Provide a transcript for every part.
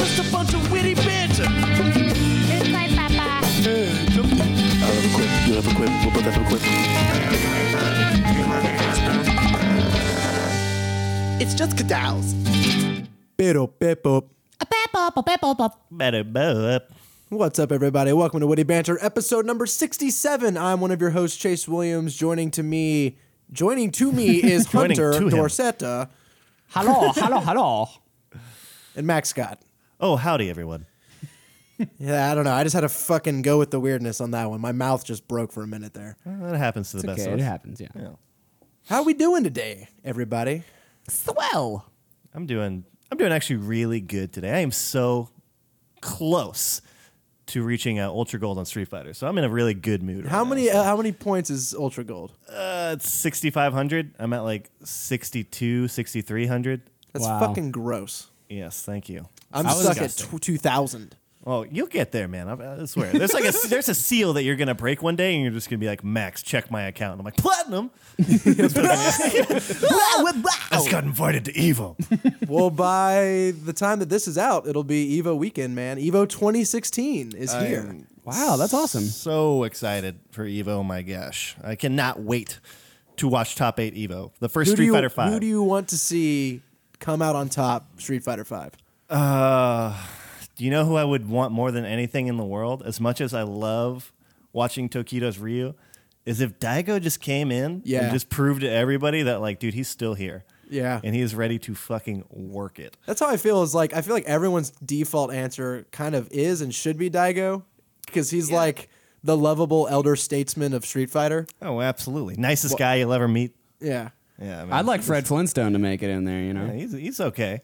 just a bunch of witty banter. Goodbye, Papa. I have a quip. You have a quip. We'll both have a quip. It's just cadals. Pero pepo. Better boop. What's up, everybody? Welcome to Witty Banter, episode number 67. I'm one of your hosts, Chase Williams. Joining to me, joining to me is Joining Hunter to him. Dorsetta Hello, hello, hello. and Max Scott. Oh, howdy, everyone. Yeah, I don't know. I just had to fucking go with the weirdness on that one. My mouth just broke for a minute there. That happens to the best Okay, of it us. happens, yeah. How are we doing today, everybody? Swell. I'm doing. I'm doing actually really good today. I am so close to reaching uh, Ultra Gold on Street Fighter, so I'm in a really good mood. How right many Now. uh, how many points is Ultra Gold? Uh, it's 6,500. I'm at like 62, 6,300. That's Wow. fucking gross. Yes, thank you. I'm I stuck at disgusting. tw- 2000. Oh, you'll get there, man. I, I swear. There's like a there's a seal that you're gonna break one day, and you're just gonna be like, Max, check my account. And I'm like, platinum. I just got invited to Evo. well, by the time that this is out, it'll be Evo weekend, man. Evo 2016 is I here. Wow, that's awesome. So excited for Evo, my gosh. I cannot wait to watch Top 8 Evo. The first Who do Street you, Fighter 5. Who do you want to see come out on top Street Fighter 5? Uh, do you know who I would want more than anything in the world? As much as I love watching Tokido's Ryu, is if Daigo just came in Yeah. and just proved to everybody that, like, dude, he's still here. Yeah. And he is ready to fucking work it. That's how I feel. Is like I feel like everyone's default answer kind of is and should be Daigo because he's like the lovable elder statesman of Street Fighter. Oh, absolutely. Nicest guy you'll ever meet. Yeah, Yeah, I mean, I'd like Fred Flintstone to make it in there, you know? yeah, he's, he's okay.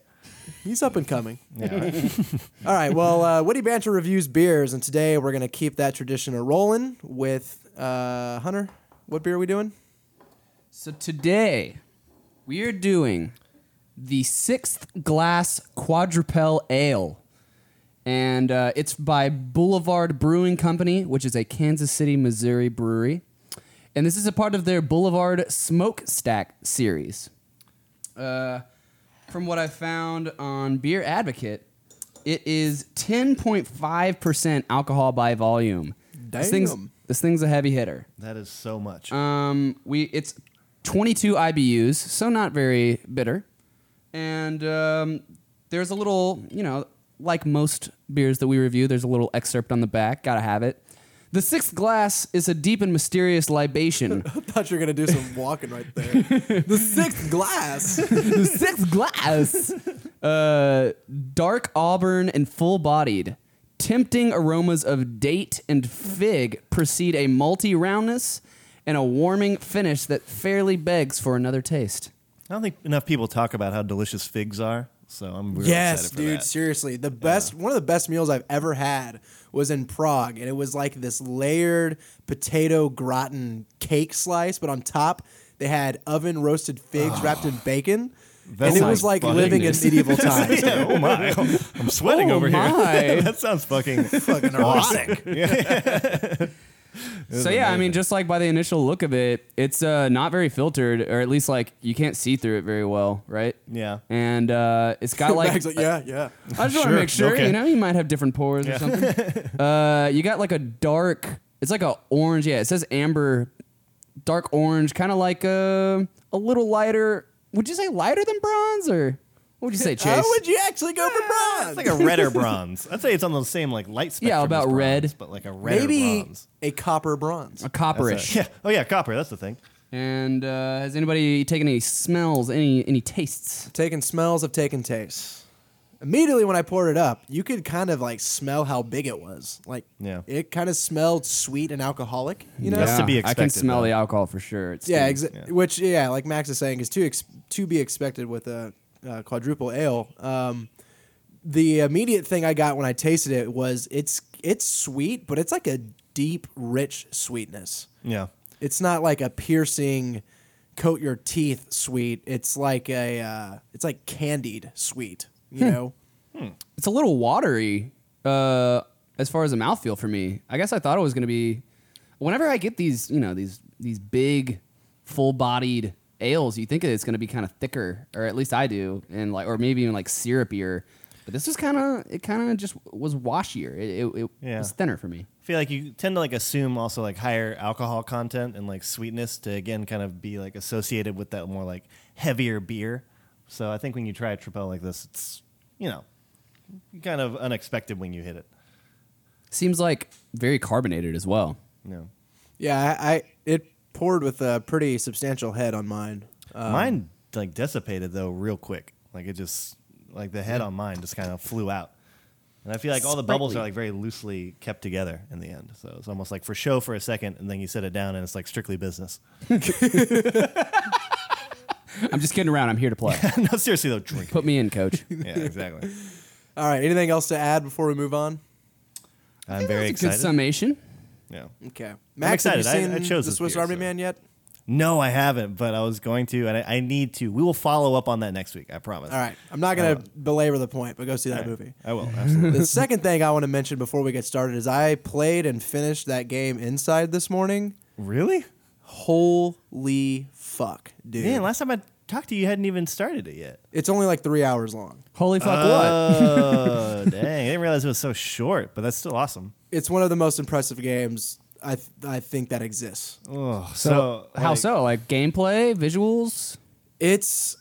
He's up and coming. Yeah, all right. All right. Well, uh, Witty Banter reviews beers, and today we're gonna keep that tradition a rolling with uh, Hunter. What beer are we doing? So today, we are doing the sixth glass quadrupel ale. And uh, it's by Boulevard Brewing Company, which is a Kansas City, Missouri brewery. And this is a part of their Boulevard Smokestack series. Uh, from what I found on Beer Advocate, it is 10.5% alcohol by volume. This thing's, Damn. this thing's a heavy hitter. that is so much. Um, we it's 22 IBUs, so not very bitter. And um, there's a little, you know, like most beers that we review, there's a little excerpt on the back. Gotta have it. The sixth glass is a deep and mysterious libation. I thought you were gonna do some walking right there. the sixth glass. the sixth glass, uh, dark auburn and full-bodied. Tempting aromas of date and fig precede a malty roundness and a warming finish that fairly begs for another taste. I don't think enough people talk about how delicious figs are, so I'm really yes, excited for dude. that. Seriously, the best one of the best meals I've ever had was in Prague, and it was like this layered potato gratin cake slice, but on top they had oven roasted figs wrapped in ah, bacon. That and it was like living in medieval times. Yeah, oh my! I'm sweating Oh over my. here. that sounds fucking Fucking erotic. So yeah, I mean, just like by the initial look of it, it's uh, not very filtered, or at least like you can't see through it very well, right? Yeah. And uh, it's got like, like, yeah, yeah. I just want to make sure, okay. you know, you might have different pores or something. uh, you got like a dark, it's like a orange. Yeah, it says amber, dark orange, kind of like a a little lighter. Would you say lighter than bronze, or what would you say, Chase? How would you actually go for bronze? It's like a redder bronze. I'd say it's on the same like light spectrum. Yeah, as about bronze, red. but like a redder Maybe bronze. a copper bronze. a That's copperish. it. Yeah. Oh yeah, copper. That's the thing. And uh, has anybody taken any smells, any any tastes? Taking smells of taken tastes. Immediately when I poured it up, you could kind of like smell how big it was. Like, Yeah. it kind of smelled sweet and alcoholic. You know, That's to be expected. I can expected, smell though. the alcohol for sure. It's Yeah, still- exa- which yeah, like Max is saying, is to ex- to be expected with a uh, quadrupel ale. Um, the immediate thing I got when I tasted it was it's it's sweet, but it's like a deep, rich sweetness. Yeah. It's not like a piercing, coat your teeth sweet. It's like a uh, it's like candied sweet. You know, It's a little watery uh, as far as a mouthfeel for me. I guess I thought it was going to be. Whenever I get these, you know, these these big, full-bodied ales, you think it's going to be kind of thicker, or at least I do, and like, or maybe even like syrupier. But this was kind of it. Kind of just was washier. It, it, it Yeah. was thinner for me. I feel like you tend to like assume also like higher alcohol content and like sweetness to again kind of be like associated with that more like heavier beer. So I think when you try a Tripel like this, it's you know kind of unexpected when you hit it. Seems like very carbonated as well. You know. Yeah, I, I it poured with a pretty substantial head on mine. Um, mine like dissipated though real quick. Like it just like the head on mine just kind of flew out. And I feel like all the bubbles are like very loosely kept together in the end. So it's almost like for show for a second, and then you set it down, and it's like strictly business. I'm just kidding around. I'm here to play. no, seriously though, drink. Put me in, coach. yeah, exactly. All right. Anything else to add before we move on? I'm very That's a good summation. Yeah. Okay. Max, excited. have I- you seen I chose the Swiss beer, Army so- Man yet? No, I haven't, but I was going to, and I, I need to. We will follow up on that next week. I promise. All right. I'm not going to Uh, belabor the point, but go see that right. movie. I will. Absolutely. the second thing I want to mention before we get started is I played and finished that game inside this morning. really? Holy fuck, dude! Man, last time I talked to you, you hadn't even started it yet. it's only like three hours long. Holy fuck! Oh, what? Oh, dang. I didn't realize it was so short, but that's still awesome. It's one of the most impressive games I th- I think that exists. Oh, So, so, how like, so? Like gameplay, visuals. It's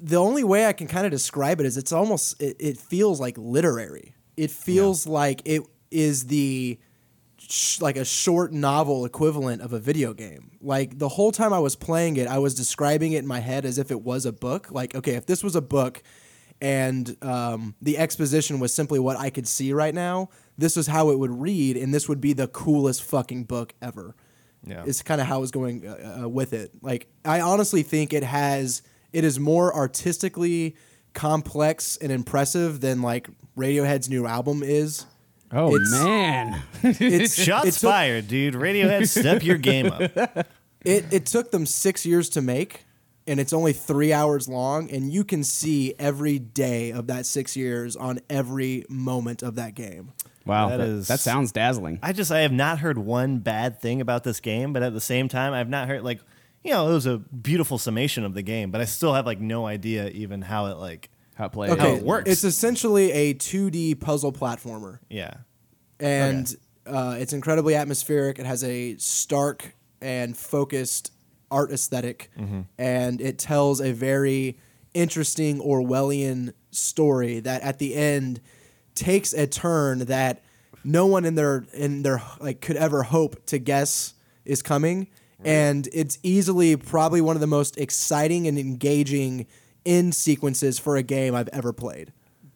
the only way I can kind of describe it is it's almost it, it feels like literary. It feels like it is the sh- like a short novel equivalent of a video game. Like the whole time I was playing it, I was describing it in my head as if it was a book. Like okay, if this was a book and um, the exposition was simply what I could see right now, this is how it would read, and this would be the coolest fucking book ever. Yeah. Is kind of how I was going uh, uh, with it. Like I honestly think it has it is more artistically complex and impressive than like Radiohead's new album is. Oh It's- man! It's Shots it took, fired, dude. Radiohead, step your game up. It it took them six years to make, and it's only three hours long, and you can see every day of that six years on every moment of that game. wow, That that, is- that sounds dazzling. I just I have not heard one bad thing about this game, but at the same time, I've not heard like you know it was a beautiful summation of the game, but I still have like no idea even how it like How it plays. Okay, it works. It's essentially a 2D puzzle platformer. yeah and uh, it's incredibly atmospheric. It has a stark and focused art esthetic and it tells a very interesting Orwellian story that at the end takes a turn that no one in their in their like could ever hope to guess is coming and it's easily probably one of the most exciting and engaging end sequences for a game I've ever played.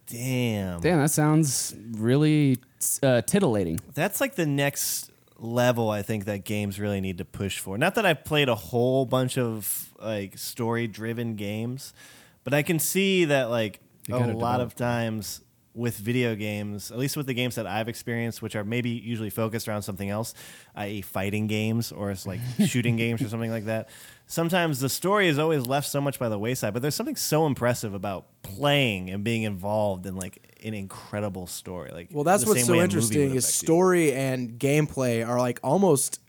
damn Damn, that sounds really uh, titillating. that's like the next level I think that games really need to push for. Not that I've played a whole bunch of like story driven games, but I can see that like a lot of times with video games, at least with the games that I've experienced, which are maybe usually focused around something else, i.e., fighting games or it's like shooting games or something like that. Sometimes the story is always left so much by the wayside, but there's something so impressive about playing and being involved in like an incredible story. Like Well, that's what's so way a movie interesting is affect you. story and gameplay are like almost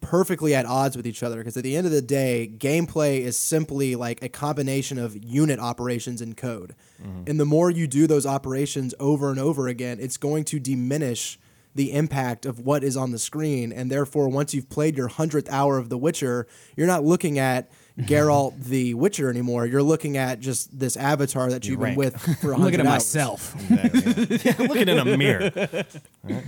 perfectly at odds with each other because at the end of the day, gameplay is simply like a combination of unit operations and code. Mm-hmm. And the more you do those operations over and over again, it's going to diminish the impact of what is on the screen. And therefore, once you've played your 100th hour of The Witcher, you're not looking at Geralt the Witcher anymore. You're looking at just this avatar that you've been with for 100 I'm looking at hours. myself. Exactly, yeah. I'm looking in a mirror.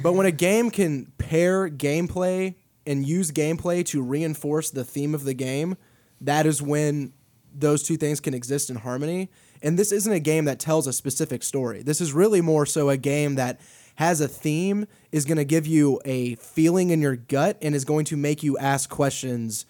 But when a game can pair gameplay and use gameplay to reinforce the theme of the game, that is when those two things can exist in harmony. And this isn't a game that tells a specific story. This is really more so a game that has a theme, is going to give you a feeling in your gut, and is going to make you ask questions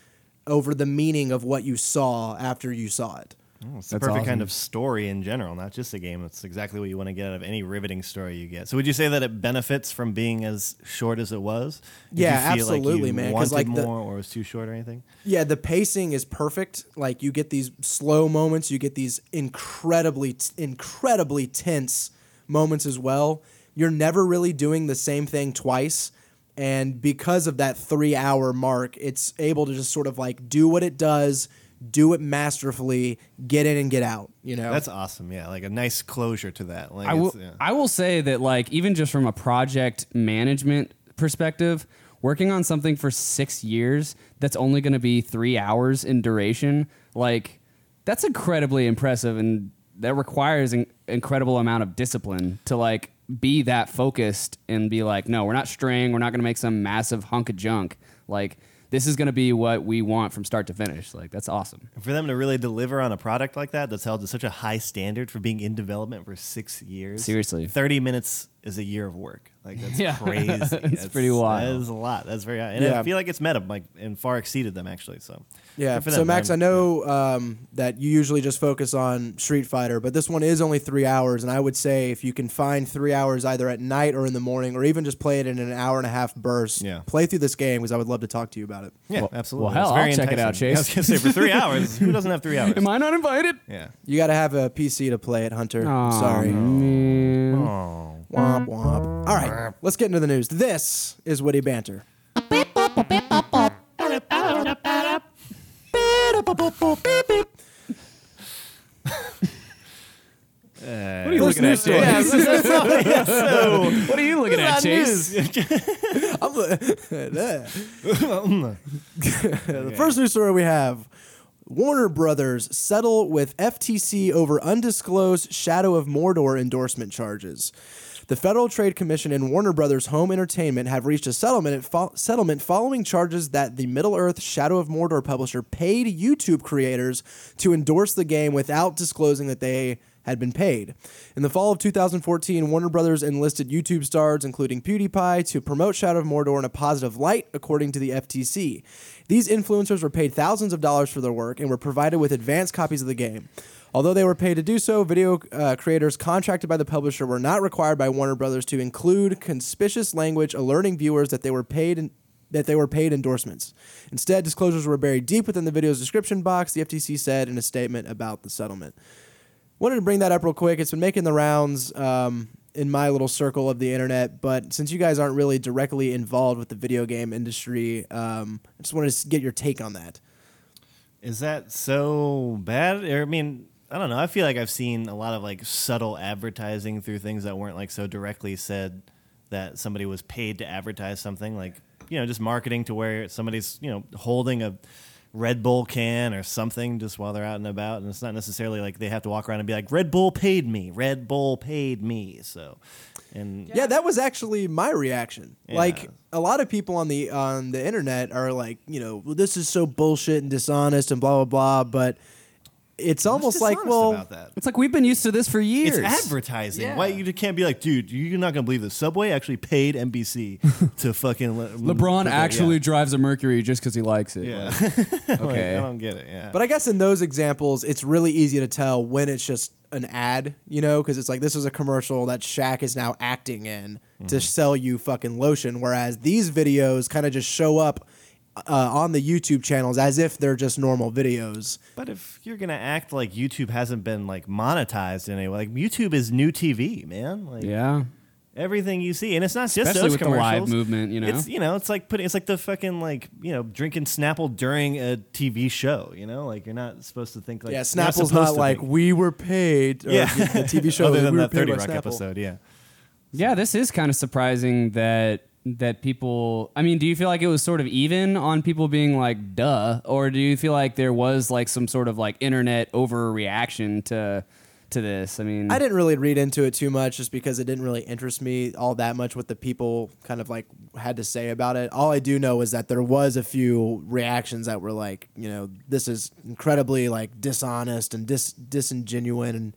over the meaning of what you saw after you saw it. Oh, it's the That's perfect kind of story in general, not just a game. It's exactly what you want to get out of any riveting story you get. So, would you say that it benefits from being as short as it was? Did Yeah, you feel absolutely, like you man, 'cause, Wanted like, the- more, or was too short, or anything? Yeah, the pacing is perfect. Like you get these slow moments, you get these incredibly, t- incredibly tense moments as well. You're never really doing the same thing twice, and because of that three-hour mark, it's able to just sort of like do what it does, do it masterfully, get in and get out. You know, That's awesome. Yeah, like a nice closure to that. Like I will, yeah. I will say that like even just from a project management perspective, working on something for six years that's only going to be three hours in duration, like that's incredibly impressive, and that requires an incredible amount of discipline to like be that focused and be like, no, we're not straying, we're not going to make some massive hunk of junk, like. This is going to be what we want from start to finish. Like that's awesome. for them to really deliver on a product like that that's held to such a high standard for being in development for six years. Seriously. 30 minutes is a year of work. Like, that's Yeah. crazy. It's That's- pretty wild. That is a lot. That's very high. And Yeah. I feel like it's met them, like, and far exceeded them, actually. So, Yeah. for So them, Max, man. I know um, that you usually just focus on Street Fighter, but this one is only three hours, and I would say if you can find three hours either at night or in the morning, or even just play it in an hour and a half burst, Yeah. play through this game because I would love to talk to you about it. Yeah, Well- absolutely. well, hell, It's very I'll check it out, enticing. I was going to say, for three hours, who doesn't have three hours? Am I not invited? yeah. You got to have a PC to play it, Hunter. Aw, Sorry. man. Oh. Womp womp. All right, let's get into the news. This is Witty Banter. What are you looking at. Chase? What are you looking at, Chase? I'm the, the first news story we have Warner Brothers settle with FTC over undisclosed Shadow of Mordor endorsement charges. The Federal Trade Commission and Warner Brothers Home Entertainment have reached a settlement, fo- settlement following charges that the Middle Earth Shadow of Mordor publisher paid YouTube creators to endorse the game without disclosing that they had been paid. In the fall of 2014, Warner Brothers enlisted YouTube stars, including PewDiePie, to promote Shadow of Mordor in a positive light, according to the FTC. These influencers were paid thousands of dollars for their work and were provided with advanced copies of the game. Although they were paid to do so, video uh, creators contracted by the publisher were not required by Warner Brothers to include conspicuous language alerting viewers that they were paid in, that they were paid endorsements. Instead, disclosures were buried deep within the video's description box, the FTC said in a statement about the settlement. Wanted to bring that up real quick. It's been making the rounds um, in my little circle of the internet, but since you guys aren't really directly involved with the video game industry, um, I just wanted to get your take on that. Is that so bad? I mean, I don't know. I feel like I've seen a lot of like subtle advertising through things that weren't like so directly said that somebody was paid to advertise something. Like, you know, just marketing to where somebody's, you know, holding a Red Bull can or something just while they're out and about. And it's not necessarily like they have to walk around and be like, Red Bull paid me. Red Bull paid me. So, and Yeah, that was actually my reaction. Yeah. Like a lot of people on the on the internet are like, you know, well, this is so bullshit and dishonest and blah blah blah. But it's almost like, well, about that. It's like we've been used to this for years. It's advertising. Yeah. Why you can't be like, dude? You're not gonna believe this. Subway actually paid NBC to fucking let, LeBron put that- actually drives a Mercury just because he likes it. Yeah. Like, Like, okay. I don't get it. Yeah. But I guess in those examples, it's really easy to tell when it's just an ad, you know, because it's like this is a commercial that Shaq is now acting in to mm-hmm. sell you fucking lotion, whereas these videos kind of just show up uh, on the YouTube channels as if they're just normal videos. But if you're gonna act like YouTube hasn't been like monetized in any way, like YouTube is new TV, man. Like yeah. everything you see, and it's not just Especially those with the commercials. live movement, you know? It's you know, it's like putting, it's like the fucking like you know, drinking Snapple during a TV show. You know, like you're not supposed to think like yeah, Snapple's supposed not like think. we were paid. Or yeah, the, the TV show. other we than were that paid Thirty by Rock Snapple. episode. Yeah. Yeah, this is kind of surprising that that people I mean, do you feel like it was sort of even on people being like duh or do you feel like there was like some sort of like internet overreaction to to this? I mean, I didn't really read into it too much just because it didn't really interest me all that much what the people kind of like had to say about it. All I do know is that there was a few reactions that were like, you know, this is incredibly like dishonest and dis- disingenuous. And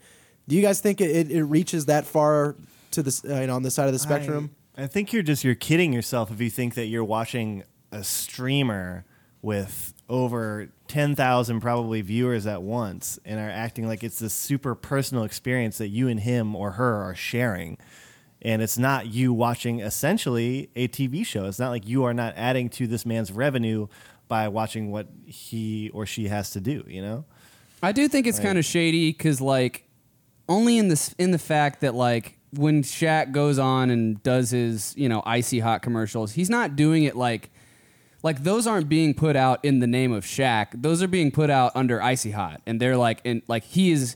do you guys think it, it, it reaches that far to this, uh, you know, on the side of the spectrum? I, I think you're just you're kidding yourself if you think that you're watching a streamer with over 10,000 probably viewers at once and are acting like it's this super personal experience that you and him or her are sharing. And it's not you watching essentially a TV show. It's not like you are not adding to this man's revenue by watching what he or she has to do, you know? I do think it's kind of shady because, like, only in this in the fact that like when Shaq goes on and does his you know icy hot commercials, he's not doing it like like those aren't being put out in the name of Shaq. Those are being put out under Icy Hot, and they're like, in like he is.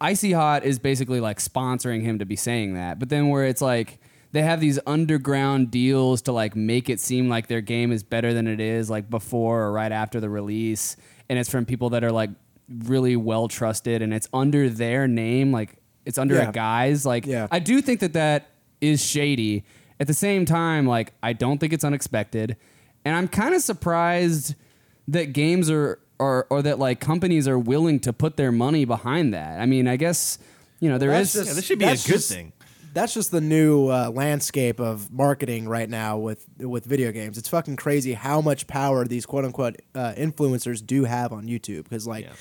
Icy Hot is basically like sponsoring him to be saying that, but then where it's like they have these underground deals to like make it seem like their game is better than it is, like before or right after the release, and it's from people that are like really well trusted, and it's under their name, like it's under Yeah. a guise. Like Yeah. I do think that that is shady. At the same time, like I don't think it's unexpected, and I'm kind of surprised that games are or or that like companies are willing to put their money behind that. I mean, I guess you know there is. That's just- Yeah, this should be a good just- thing. That's just the new uh, landscape of marketing right now with with video games. It's fucking crazy how much power these quote unquote uh, influencers do have on YouTube. Because like, Yeah.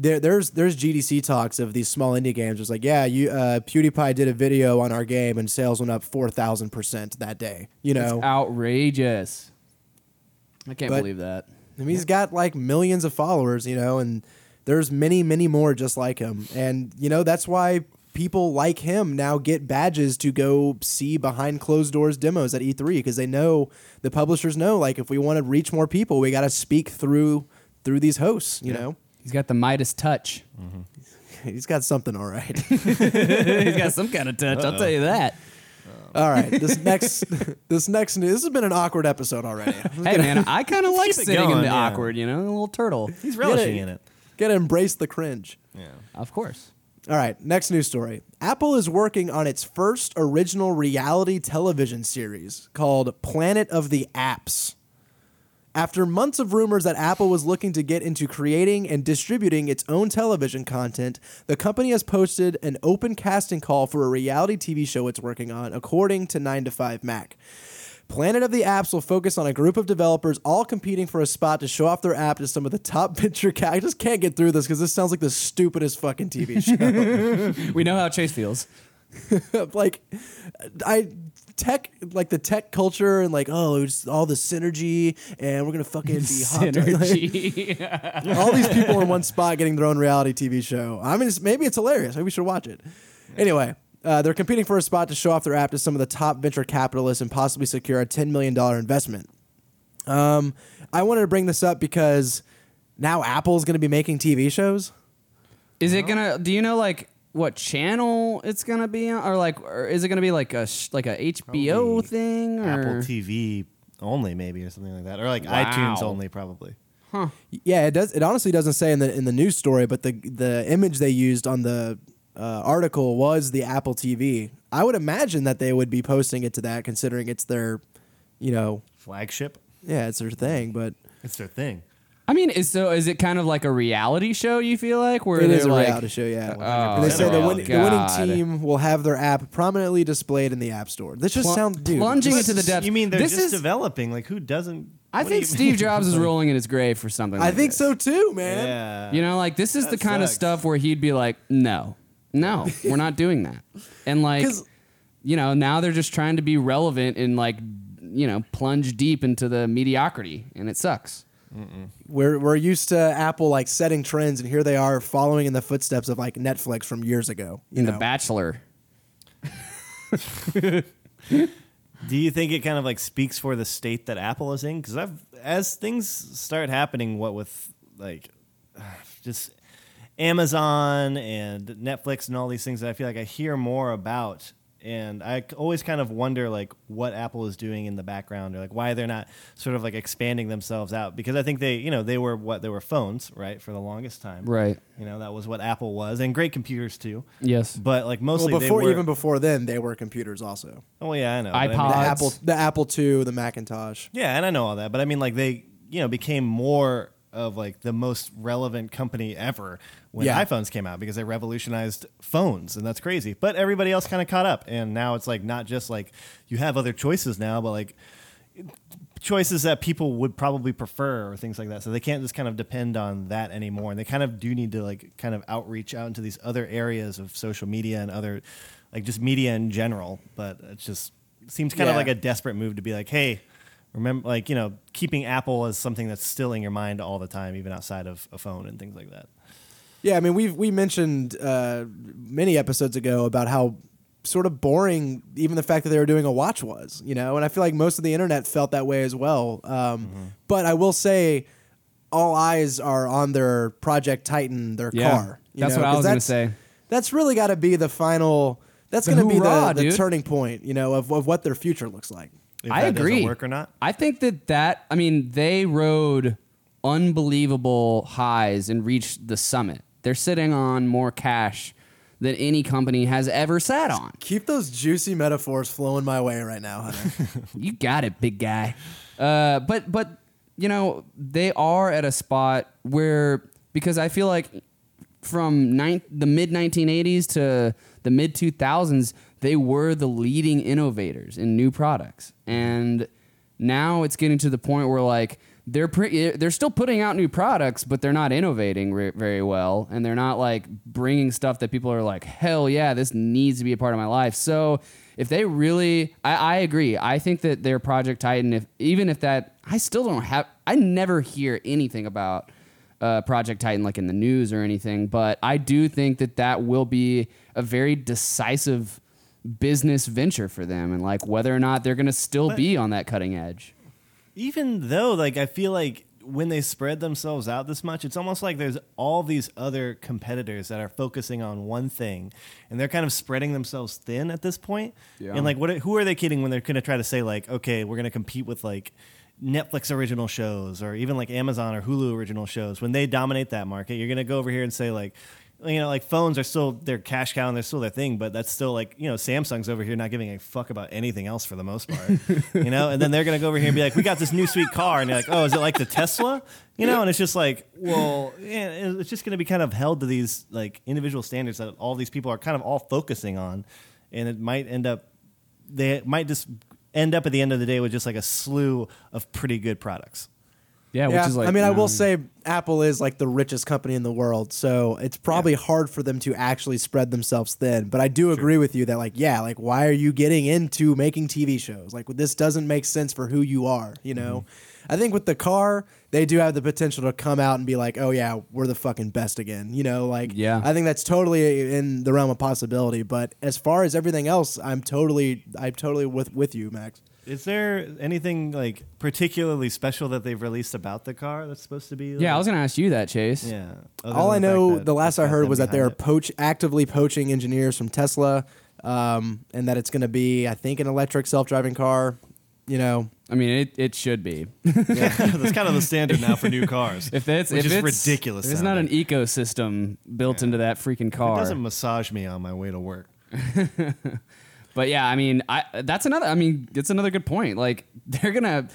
There, there's there's GDC talks of these small indie games. It's like, yeah, you uh, PewDiePie did a video on our game and sales went up four thousand percent that day. You know, It's outrageous. I can't But- believe that. I mean, he's got like millions of followers, you know, and there's many, many more just like him. And, you know, that's why people like him now get badges to go see behind closed doors demos at E3 because they know the publishers know like if we want to reach more people, we got to speak through through these hosts, you know. He's got the Midas touch. He's got something all right. He's got some kind of touch. I'll tell you that. all right. This next this next news this has been an awkward episode already. Hey man, I kind of like keep it sitting in going, the yeah. awkward. You know, a little turtle. He's relishing it. in it. Got to embrace the cringe. Yeah. Of course. All right, next news story. Apple is working on its first original reality television series called Planet of the Apps. After months of rumors that Apple was looking to get into creating and distributing its own television content, the company has posted an open casting call for a reality TV show it's working on, according to 9 to 5 Mac. Planet of the Apps will focus on a group of developers all competing for a spot to show off their app to some of the top venture cap. I just can't get through this because this sounds like the stupidest fucking TV show. We know how Chase feels. like, I tech like the tech culture and like oh it's all the synergy and we're gonna fucking be hot. Synergy. all these people in one spot getting their own reality TV show. I mean, it's, maybe it's hilarious. Maybe we should watch it. Anyway, uh, they're competing for a spot to show off their app to some of the top venture capitalists and possibly secure a $10 million investment. Um, I wanted to bring this up because now Apple's going to be making TV shows. Is it gonna? Do you know like what channel it's gonna be on, or like, or is it gonna be like a sh- like a HBO Probably thing, or Apple TV only, maybe, or something like that, or like Wow. iTunes only, probably. huh? Yeah, it does. It honestly doesn't say in the in the news story, but the the image they used on the uh, article was the Apple TV. I would imagine that they would be posting it to that, considering it's their, you know, Flagship. yeah, it's their thing. But It's their thing. I mean, is so is it kind of like a reality show? You feel like where it they're a like, reality show. Yeah, Oh, oh and they say the, win- the oh, winning God. team will have their app prominently displayed in the App Store. This just Pl- sounds dude, plunging into the depths. You mean they're This just is- developing? Like, who doesn't? I what do think you Steve mean? Jobs is rolling in his grave for something. I like think this. so too, man. Yeah. You know, like this is the That kind of sucks. stuff where he'd be like, "No, no, we're not doing that," and like, 'Cause- you know, now they're just trying to be relevant and like, you know, plunge deep into the mediocrity, and it sucks. We're we're used to Apple like setting trends, and here they are following in the footsteps of like Netflix from years ago. You In know? The Bachelor, Do you think it kind of like speaks for the state that Apple is in? Because I've as things start happening, what with like just Amazon and Netflix and all these things that I feel like I hear more about, and I always kind of wonder like what Apple is doing in the background or like why they're not sort of like expanding themselves out because I think they you know they were what they were phones right for the longest time right? you know that was what Apple was and great computers too Yes. but like Well, mostly before they were, even before then, they were computers also. oh yeah I know but I mean- The. Apple, the Apple II, the Macintosh. Yeah, and I know all that, but I mean, like they, you know, became more of like the most relevant company ever when Yeah. iPhones came out because they revolutionized phones, and that's crazy. But everybody else kind of caught up, and now it's like not just like you have other choices now, but like choices that people would probably prefer or things like that. So they can't just kind of depend on that anymore, and they kind of do need to like kind of outreach out into these other areas of social media and other like just media in general. But it just seems kind of like a desperate move to be like, hey remember like you know keeping apple as something that's still in your mind all the time even outside of a phone and things like that Yeah, I mean we've we mentioned uh, many episodes ago about how sort of boring. Even the fact that they were doing a watch was, you know, and I feel like most of the internet felt that way as well. Um, Mm-hmm. But I will say, all eyes are on their Project Titan, their Yeah, car. you that's know, what I 'cause was gonna say. That's really got to be the final. That's going to be the, the turning point, you know, of, of what their future looks like. If I that doesn't agree. work or not? I think that that I mean they rode unbelievable highs and reached the summit. They're sitting on more cash than any company has ever sat on. Keep those juicy metaphors flowing my way right now, Hunter. You got it, big guy. Uh, but but you know they are at a spot where because I feel like from nine, the mid 1980s to the mid 2000s they were the leading innovators in new products. And now it's getting to the point where like they're pre- they're still putting out new products but they're not innovating re- very well. And they're not like bringing stuff that people are like hell yeah this needs to be a part of my life. So if they really I, I agree. I think that their project titan if even if that i still don't have i never hear anything about uh, project titan like in the news or anything but i do think that that will be a very decisive business venture for them and like whether or not they're going to still But- be on that cutting edge. Even though like i feel like when they spread themselves out this much it's almost like there's all these other competitors that are focusing on one thing and they're kind of spreading themselves thin at this point. Yeah. and like what who are they kidding when they're going to try to say like okay we're going to compete with like Netflix original shows or even like Amazon or Hulu original shows. When they dominate that market you're going to go over here and say like you know like phones are still their cash cow and they're still their thing but that's still like you know Samsung's over here not giving a fuck about anything else for the most part you know? And then they're going to go over here and be like we got this new sweet car. And you're like oh is it like the Tesla? You know? And it's just like well yeah, it's just going to be kind of held to these like individual standards that all these people are kind of all focusing on. And it might end up they might just end up at the end of the day with just like a slew of pretty good products yeah, yeah, which is like I mean, I will um, say Apple is like the richest company in the world, so it's probably hard for them to actually spread themselves thin. But I do agree with you that, like, yeah, like, why are you getting into making TV shows? Like, this doesn't make sense for who you are. You know, Mm-hmm. I think with the car, they do have the potential to come out and be like, oh yeah, we're the fucking best again. You know, like, Yeah. I think that's totally in the realm of possibility. But as far as everything else, I'm totally, I'm totally with with you, Max. Is there anything like particularly special that they've released about the car that's supposed to be? yeah i was going to ask you that chase Yeah. other All I the know, the last I heard was that they're poach actively poaching engineers from Tesla, um, and that it's going to be, I think, an electric self-driving car. You know, i mean it, it should be that's kind of the standard now for new cars. if it's which if is it's ridiculous. if it's not an ecosystem built into that freaking car. It doesn't massage me on my way to work. But yeah, I mean, I that's another. I mean, it's another good point. Like they're gonna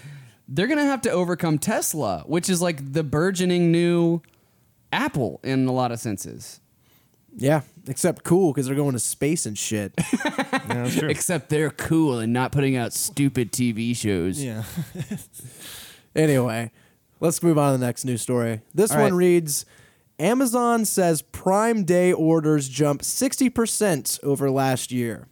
they're gonna have to overcome Tesla, which is like the burgeoning new Apple in a lot of senses. yeah, except cool because they're going to space and shit. Yeah, that's true. Except they're cool and not putting out stupid TV shows. yeah. anyway, let's move on to the next news story. This All one right. reads. Amazon says Prime Day orders jump 60% over last year.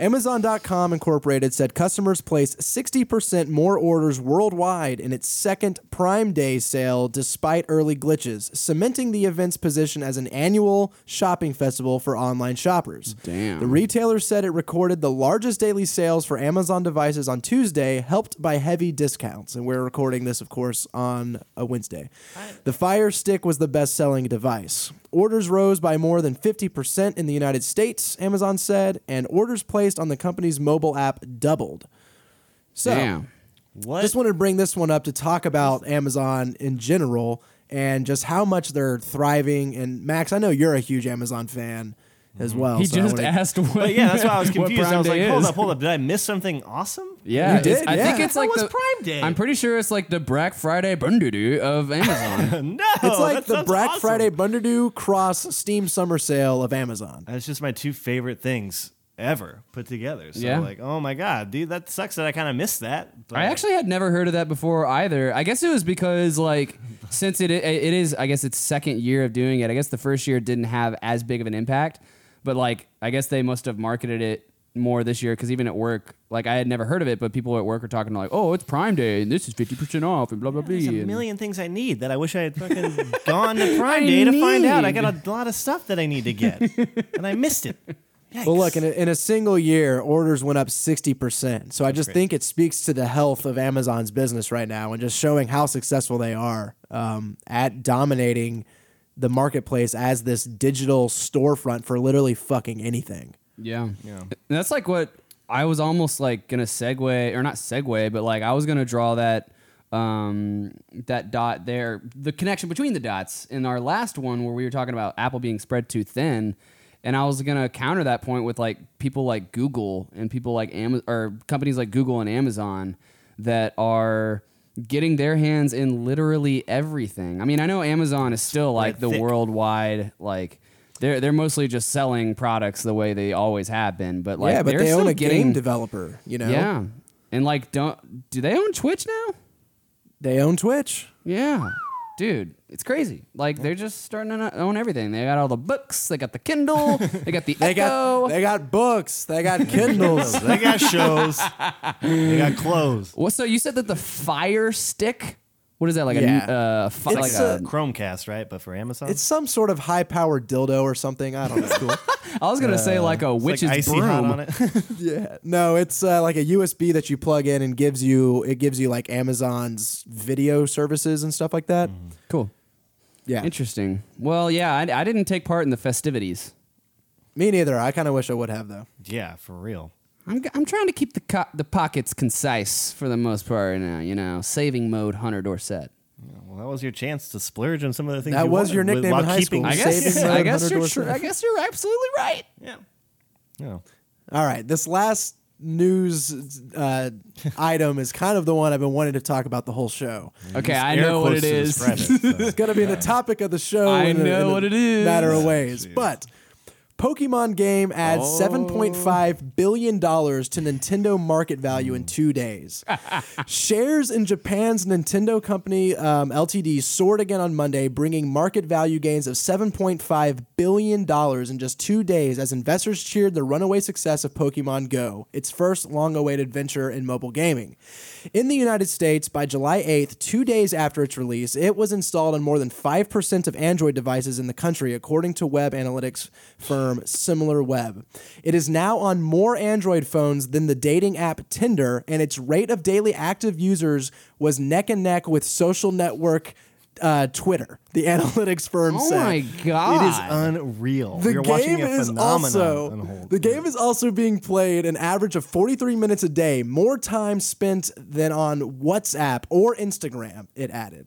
Amazon.com Incorporated said customers placed 60% more orders worldwide in its second Prime Day sale despite early glitches, cementing the event's position as an annual shopping festival for online shoppers. Damn. The retailer said it recorded the largest daily sales for Amazon devices on Tuesday, helped by heavy discounts. And we're recording this, of course, on a Wednesday. The Fire Stick was the best selling device. Orders rose by more than 50% in the United States, Amazon said, and orders placed on the company's mobile app doubled. So, Damn. What? just wanted to bring this one up to talk about Amazon in general and just how much they're thriving. And Max, I know you're a huge Amazon fan as well. He so just wanna- asked what. But yeah, that's why I was what confused. Prime I was like, Day hold is. up, hold up. Did I miss something awesome? Yeah, You did, it's- I think yeah. it's like That the Prime Day. I'm pretty sure it's like the Black Friday bundle of Amazon. no. It's like that the sounds Black awesome. Friday Bundadoo cross Steam Summer Sale of Amazon. That's just my two favorite things ever put together. So Yeah. like, oh my god, dude, that sucks that I kind of missed that. But I actually had never heard of that before either. I guess it was because like since it it is I guess its second year of doing it. I guess the first year didn't have as big of an impact, but like I guess they must have marketed it more this year because even at work, like I had never heard of it, but people at work were talking like, "Oh, it's Prime Day and this is fifty percent off and blah blah blah." There's a and- million things I need that I wish I had fucking gone to Prime Day to find out. I got a lot of stuff that I need to get, and I missed it. Well, look, in a, in a single year, orders went up 60%. So I just think it speaks to the health of Amazon's business right now and just showing how successful they are um, at dominating the marketplace as this digital storefront for literally fucking anything. Yeah. Yeah. That's like what I was almost like gonna segue or not segue, but like I was gonna draw that um that dot there the connection between the dots in our last one where we were talking about Apple being spread too thin. And I was gonna counter that point with like people like Google and people like Amazon or companies like Google and Amazon that are getting their hands in literally everything. I mean, I know Amazon is still like the thick. worldwide like they're they're mostly just selling products the way they always have been, but like yeah, but they're they own a getting game developer, you know? yeah, and like don't do they own Twitch now? They own Twitch. Yeah, dude, it's crazy. Like they're just starting to own everything. They got all the books, they got the Kindle, they got the They Echo. got they got books, they got Kindles. they got shows. they got clothes. Well, so you said that the Fire Stick. What is that like Yeah. a uh, fi- like It's a? a- Chromecast, right? But for Amazon, it's some sort of high powered dildo or something. I don't know. I was gonna say like a It's witch's like icy broom. hot on it. Yeah, no, it's uh, like a USB that you plug in and gives you it gives you like Amazon's video services and stuff like that. Cool, Yeah, interesting. Well, yeah, I, I didn't take part in the festivities. me neither. I kind of wish I would have though. yeah, for real. I'm, I'm trying to keep the co- the pockets concise for the most part right now. You know, saving mode, Hunter Dorset. Well, that was your chance to splurge on some of the things. That you was wanted your nickname while in high keeping- school. I guess Saving mode, I guess you're tr- I guess you're absolutely right. Yeah. Yeah. All right, this last news uh, item is kind of the one I've been wanting to talk about the whole show. Okay, I know what it is. it to is. describe it, so. It's gonna be the topic of the show. I in a- know in a what it is. Matter of ways, but. Pokemon game adds Oh. $7.5 billion to Nintendo market value in two days. Shares in Japan's Nintendo company um, LTD soared again on Monday, bringing market value gains of $7.5 billion in just two days as investors cheered the runaway success of Pokemon Go, its first long awaited venture in mobile gaming. In the United States, by July 8th, two days after its release, it was installed on more than 5% of Android devices in the country, according to web analytics firm SimilarWeb. It is now on more Android phones than the dating app Tinder, and its rate of daily active users was neck and neck with social network uh, Twitter, the analytics firm said. Oh said. my god! It is unreal. The We're watching game a is phenomenon also unfold. the game is also being played an average of 43 minutes a day, more time spent than on WhatsApp or Instagram. It added.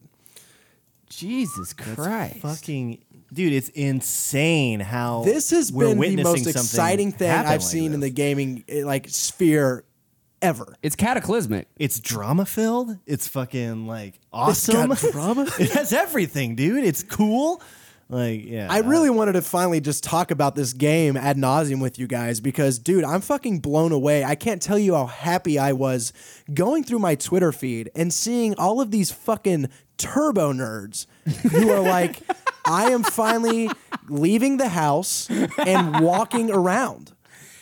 Jesus Christ! fucking dude. It's insane how This has we're been the most exciting thing I've like seen in the gaming eh, like sphere ever. It's cataclysmic. It's drama filled. It's fucking like awesome. got drama? it has everything, dude. It's cool. Like yeah, I really wanted to finally just talk about this game ad nauseum with you guys because, dude, I'm fucking blown away. I can't tell you how happy I was going through my Twitter feed and seeing all of these fucking turbo nerds who are like, I am finally leaving the house and walking around.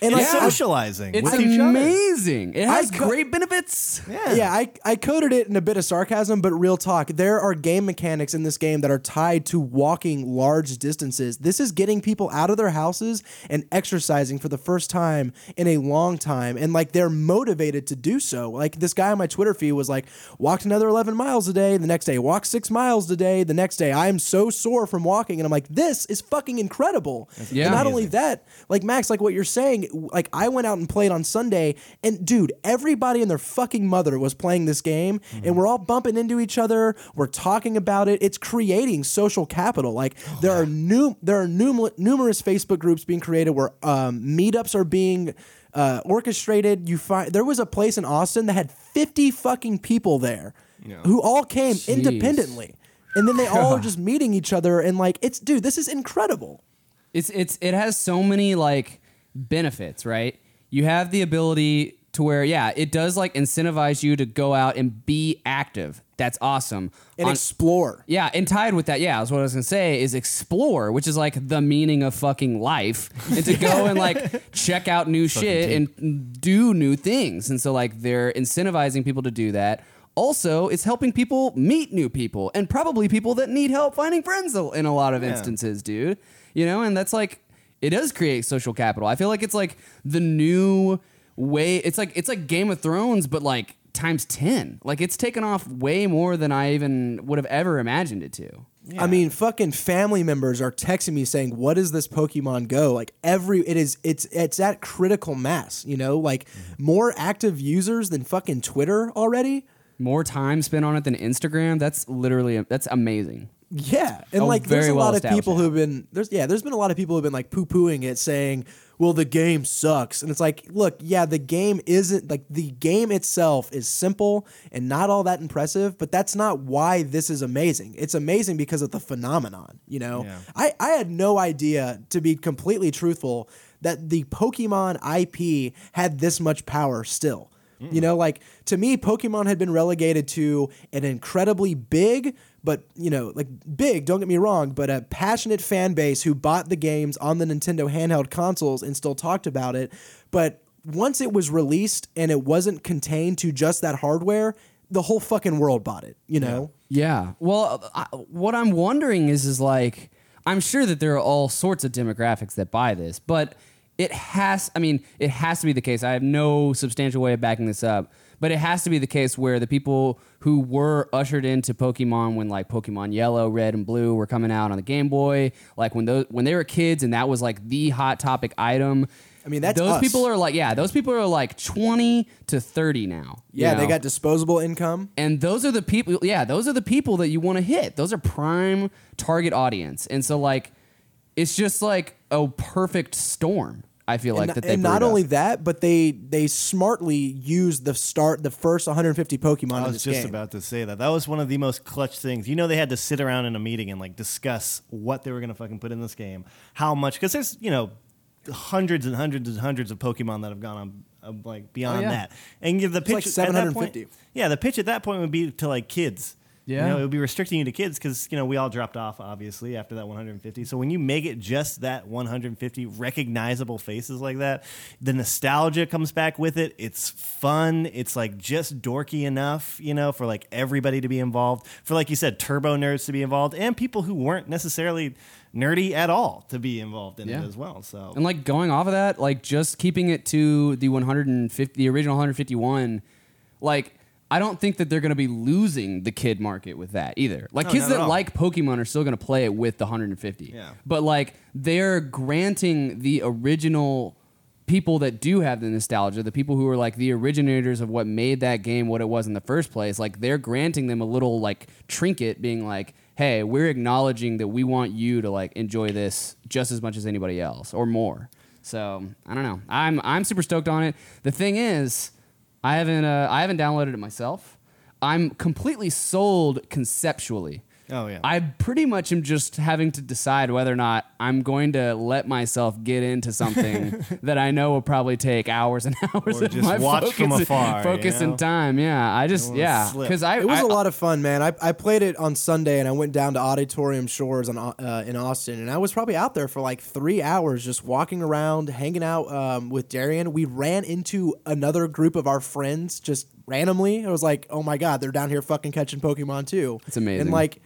And like, It's socializing It's with each other. amazing. It has I co- great benefits. Yeah. Yeah, I, I coded it in a bit of sarcasm, but real talk. There are game mechanics in this game that are tied to walking large distances. This is getting people out of their houses and exercising for the first time in a long time. And like they're motivated to do so. Like this guy on my Twitter feed was like, walked another 11 miles a day. The next day, walked six miles a day. The next day, I am so sore from walking. And I'm like, this is fucking incredible. Yeah. And not only that, like Max, like what you're saying, like I went out and played on Sunday, and dude, everybody and their fucking mother was playing this game, and we're all bumping into each other. We're talking about it. It's creating social capital. Like there are new, there are numer- numerous Facebook groups being created where um, meetups are being. Uh, orchestrated. You find there was a place in Austin that had fifty fucking people there, who all came independently, and then they all are just meeting each other and like it's dude, this is incredible. It's it's it has so many like benefits, right? You have the ability to where yeah, it does like incentivize you to go out and be active. That's awesome. and On- explore. yeah, and tied with that, yeah, that's what I was gonna say is explore, which is like the meaning of fucking life, and to go and like check out new shit and do new things. And so like they're incentivizing people to do that. Also, it's helping people meet new people and probably people that need help finding friends in a lot of instances, dude. You know, and that's like It does create social capital. I feel like it's like the new way. It's like it's like Game of Thrones, but like times ten. Like it's taken off way more than I even would have ever imagined it to. I mean, fucking family members are texting me saying, "What is this Pokemon Go?" Like every it is it's it's at critical mass, you know, like more active users than fucking Twitter already. More time spent on it than Instagram. That's literally that's amazing. Yeah, and Oh, like there's very a well lot of established people now. who've been there's yeah there's been a lot of people who've been like poo pooing it, saying, "Well, the game sucks," and it's like, look, yeah, the game isn't like the game itself is simple and not all that impressive, but that's not why this is amazing. It's amazing because of the phenomenon. You know, Yeah. I I had no idea to be completely truthful that the Pokemon IP had this much power still. You know, like to me, Pokemon had been relegated to an incredibly big, but you know, like big, don't get me wrong, but a passionate fan base who bought the games on the Nintendo handheld consoles and still talked about it. But once it was released and it wasn't contained to just that hardware, the whole fucking world bought it, you know? Yeah. Well, I, what I'm wondering is, is like, I'm sure that there are all sorts of demographics that buy this, but it has, I mean, it has to be the case. I have no substantial way of backing this up, but it has to be the case where the people who were ushered into Pokemon when like Pokemon Yellow, Red, and Blue were coming out on the Game Boy, like when those when they were kids and that was like the hot topic item. I mean, that's those us. people are like, yeah, those people are like 20 to 30 now. Yeah, they got disposable income. And those are the people, yeah, those are the people that you want to hit. Those are prime target audience. And so, like, it's just like a perfect storm. I feel like and, that they and not up. only that, but they they smartly used the start the first 150 Pokemon I in was this just game. about to say that. That was one of the most clutch things. You know, they had to sit around in a meeting and like discuss what they were going to fucking put in this game, how much, because there's you know hundreds and hundreds and hundreds of Pokemon that have gone on uh, like beyond Oh, yeah. that, and give the pitch like at that point- 750. yeah, the pitch at that point would be to like kids. Yeah. You know, it would be restricting you to kids because, you know, we all dropped off, obviously, after that 150. So when you make it just that 150 recognizable faces like that, the nostalgia comes back with it. It's fun. It's like just dorky enough, you know, for like everybody to be involved. For, like you said, turbo nerds to be involved and people who weren't necessarily nerdy at all to be involved in Yeah. it as well. So, And like going off of that, like just keeping it to the 150, the original 151, like I don't think that they're going to be losing the kid market with that either. Like No, kids not that all. like Pokemon are still going to play it with the 150. Yeah. But like they're granting the original people that do have the nostalgia, the people who are like the originators of what made that game what it was in the first place, like they're granting them a little like trinket being like, "Hey, we're acknowledging that we want you to like enjoy this just as much as anybody else or more." So, I don't know. I'm I'm super stoked on it. The thing is, I haven't uh, I haven't downloaded it myself. I'm completely sold conceptually. Oh, yeah. I pretty much am just having to decide whether or not I'm going to let myself get into something that I know will probably take hours and hours Or of just my watch focus, from afar, focus you know? and time. Yeah, I just yeah, because I It was I- a lot of fun, man. I, I played it on Sunday and I went down to Auditorium Shores on, uh, in Austin and I was probably out there for like three hours just walking around, hanging out um, with Darian. We ran into another group of our friends just randomly. I was like, oh my God, they're down here fucking catching Pokemon too. It's amazing. And like,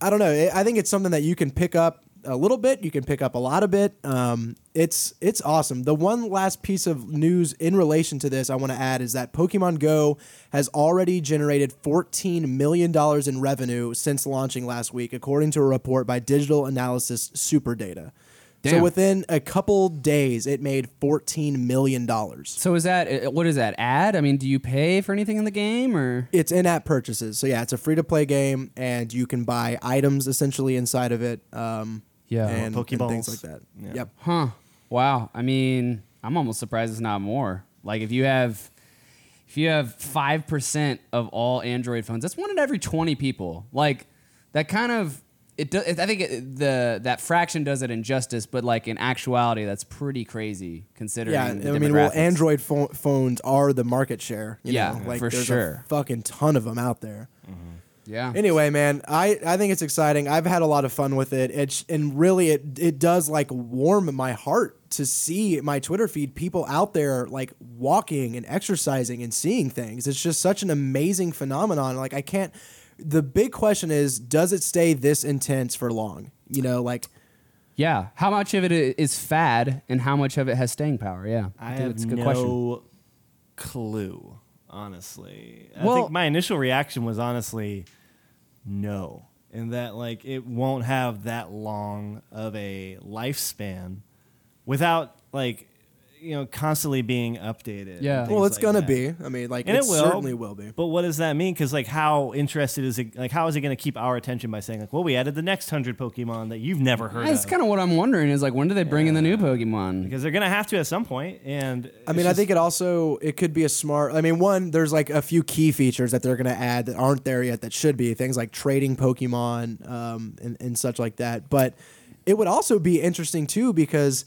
I don't know. I- think it's something that you can pick up a little bit. You can pick up a lot of bit. Um, it's it's awesome. The one last piece of news in relation to this I want to add is that Pokemon Go has already generated 14 million dollars in revenue since launching last week, according to a report by Digital Analysis Superdata. So within a couple days, it made 14 million dollars. so is that uh, what is that ad? I mean, do you pay for anything in the game or? It's in-app purchases, so yeah, it's a free-to-play game, and you can buy items essentially inside of it. Um, Yeah. and, and things like that. Yeah. Yep. Huh. Wow. I mean, I'm almost surprised it's not more. Like if you have if you have 5% of all Android phones, that's one in every 20 people. Like that kind of it does I think it, the that fraction does it injustice, but like in actuality that's pretty crazy considering Yeah, the I mean, well. Android pho- phones are the market share. You Yeah, know? like for there's sure. a fucking ton of them out there. Mm-hmm. Yeah. Anyway, man, I, I think it's exciting. I've had a lot of fun with it. It's and really it it does like warm my heart to see my Twitter feed people out there like walking and exercising and seeing things. It's just such an amazing phenomenon. Like I can't. The big question is, does it stay this intense for long? You know, like Yeah. How much of it is fad and how much of it has staying power? Yeah. I, think have that's a good no question. clue, honestly. I Well- think my initial reaction was honestly no, in that like it won't have that long of a lifespan without like you know constantly being updated. Yeah. Well, it's like gonna that. be. I mean, like And it, it will. certainly will be. But what does that mean? Because like, how interested is it? Like, how is it going to keep our attention by saying like, well, we added the next hundred Pokemon that you've never heard That's of? kind of what I'm wondering is like when do they bring in the new Pokemon? because they're going to have to at some point. And I mean, I think it also it could be a smart. I mean, one there's like a few key features that they're going to add that aren't there yet that should be things like trading Pokemon um, and and such like that. But it would also be interesting too because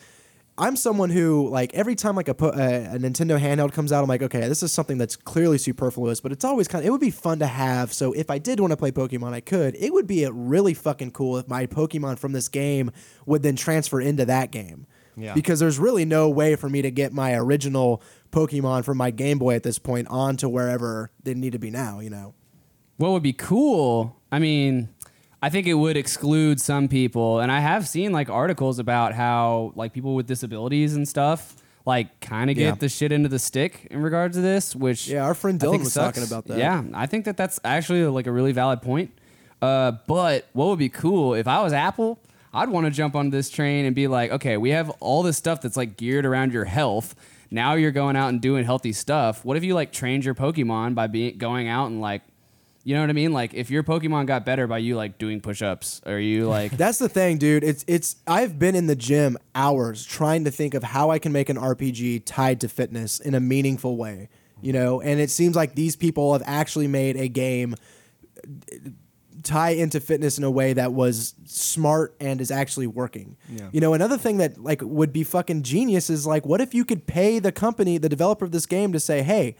I'm someone who like every time like a, po- a a Nintendo handheld comes out, I'm like, okay, this is something that's clearly superfluous, but it's always kind of it would be fun to have. So if I did want to play Pokemon, I could. It would be a really fucking cool if my Pokemon from this game would then transfer into that game. Yeah. Because there's really no way for me to get my original Pokemon from my Game Boy at this point onto wherever they need to be now. You know. What would be cool? I mean, I think it would exclude some people, and I have seen like articles about how like people with disabilities and stuff like kind of get Yeah. the shit into the stick in regards to this. Which Yeah, our friend Dylan was sucks. talking about that. Yeah, I think that that's actually like a really valid point. Uh, but what would be cool if I was Apple? I'd want to jump on this train and be like, okay, we have all this stuff that's like geared around your health. Now you're going out and doing healthy stuff. What if you like trained your Pokemon by being going out and like, you know what I mean? Like if your Pokemon got better by you like doing push-ups, or you like, That's the thing, dude. It's it's I've been in the gym hours trying to think of how I can make an RPG tied to fitness in a meaningful way. You know, and it seems like these people have actually made a game uh, tie into fitness in a way that was smart and is actually working. Yeah. You know, another thing that like would be fucking genius is like what if you could pay the company, the developer of this game to say, "Hey,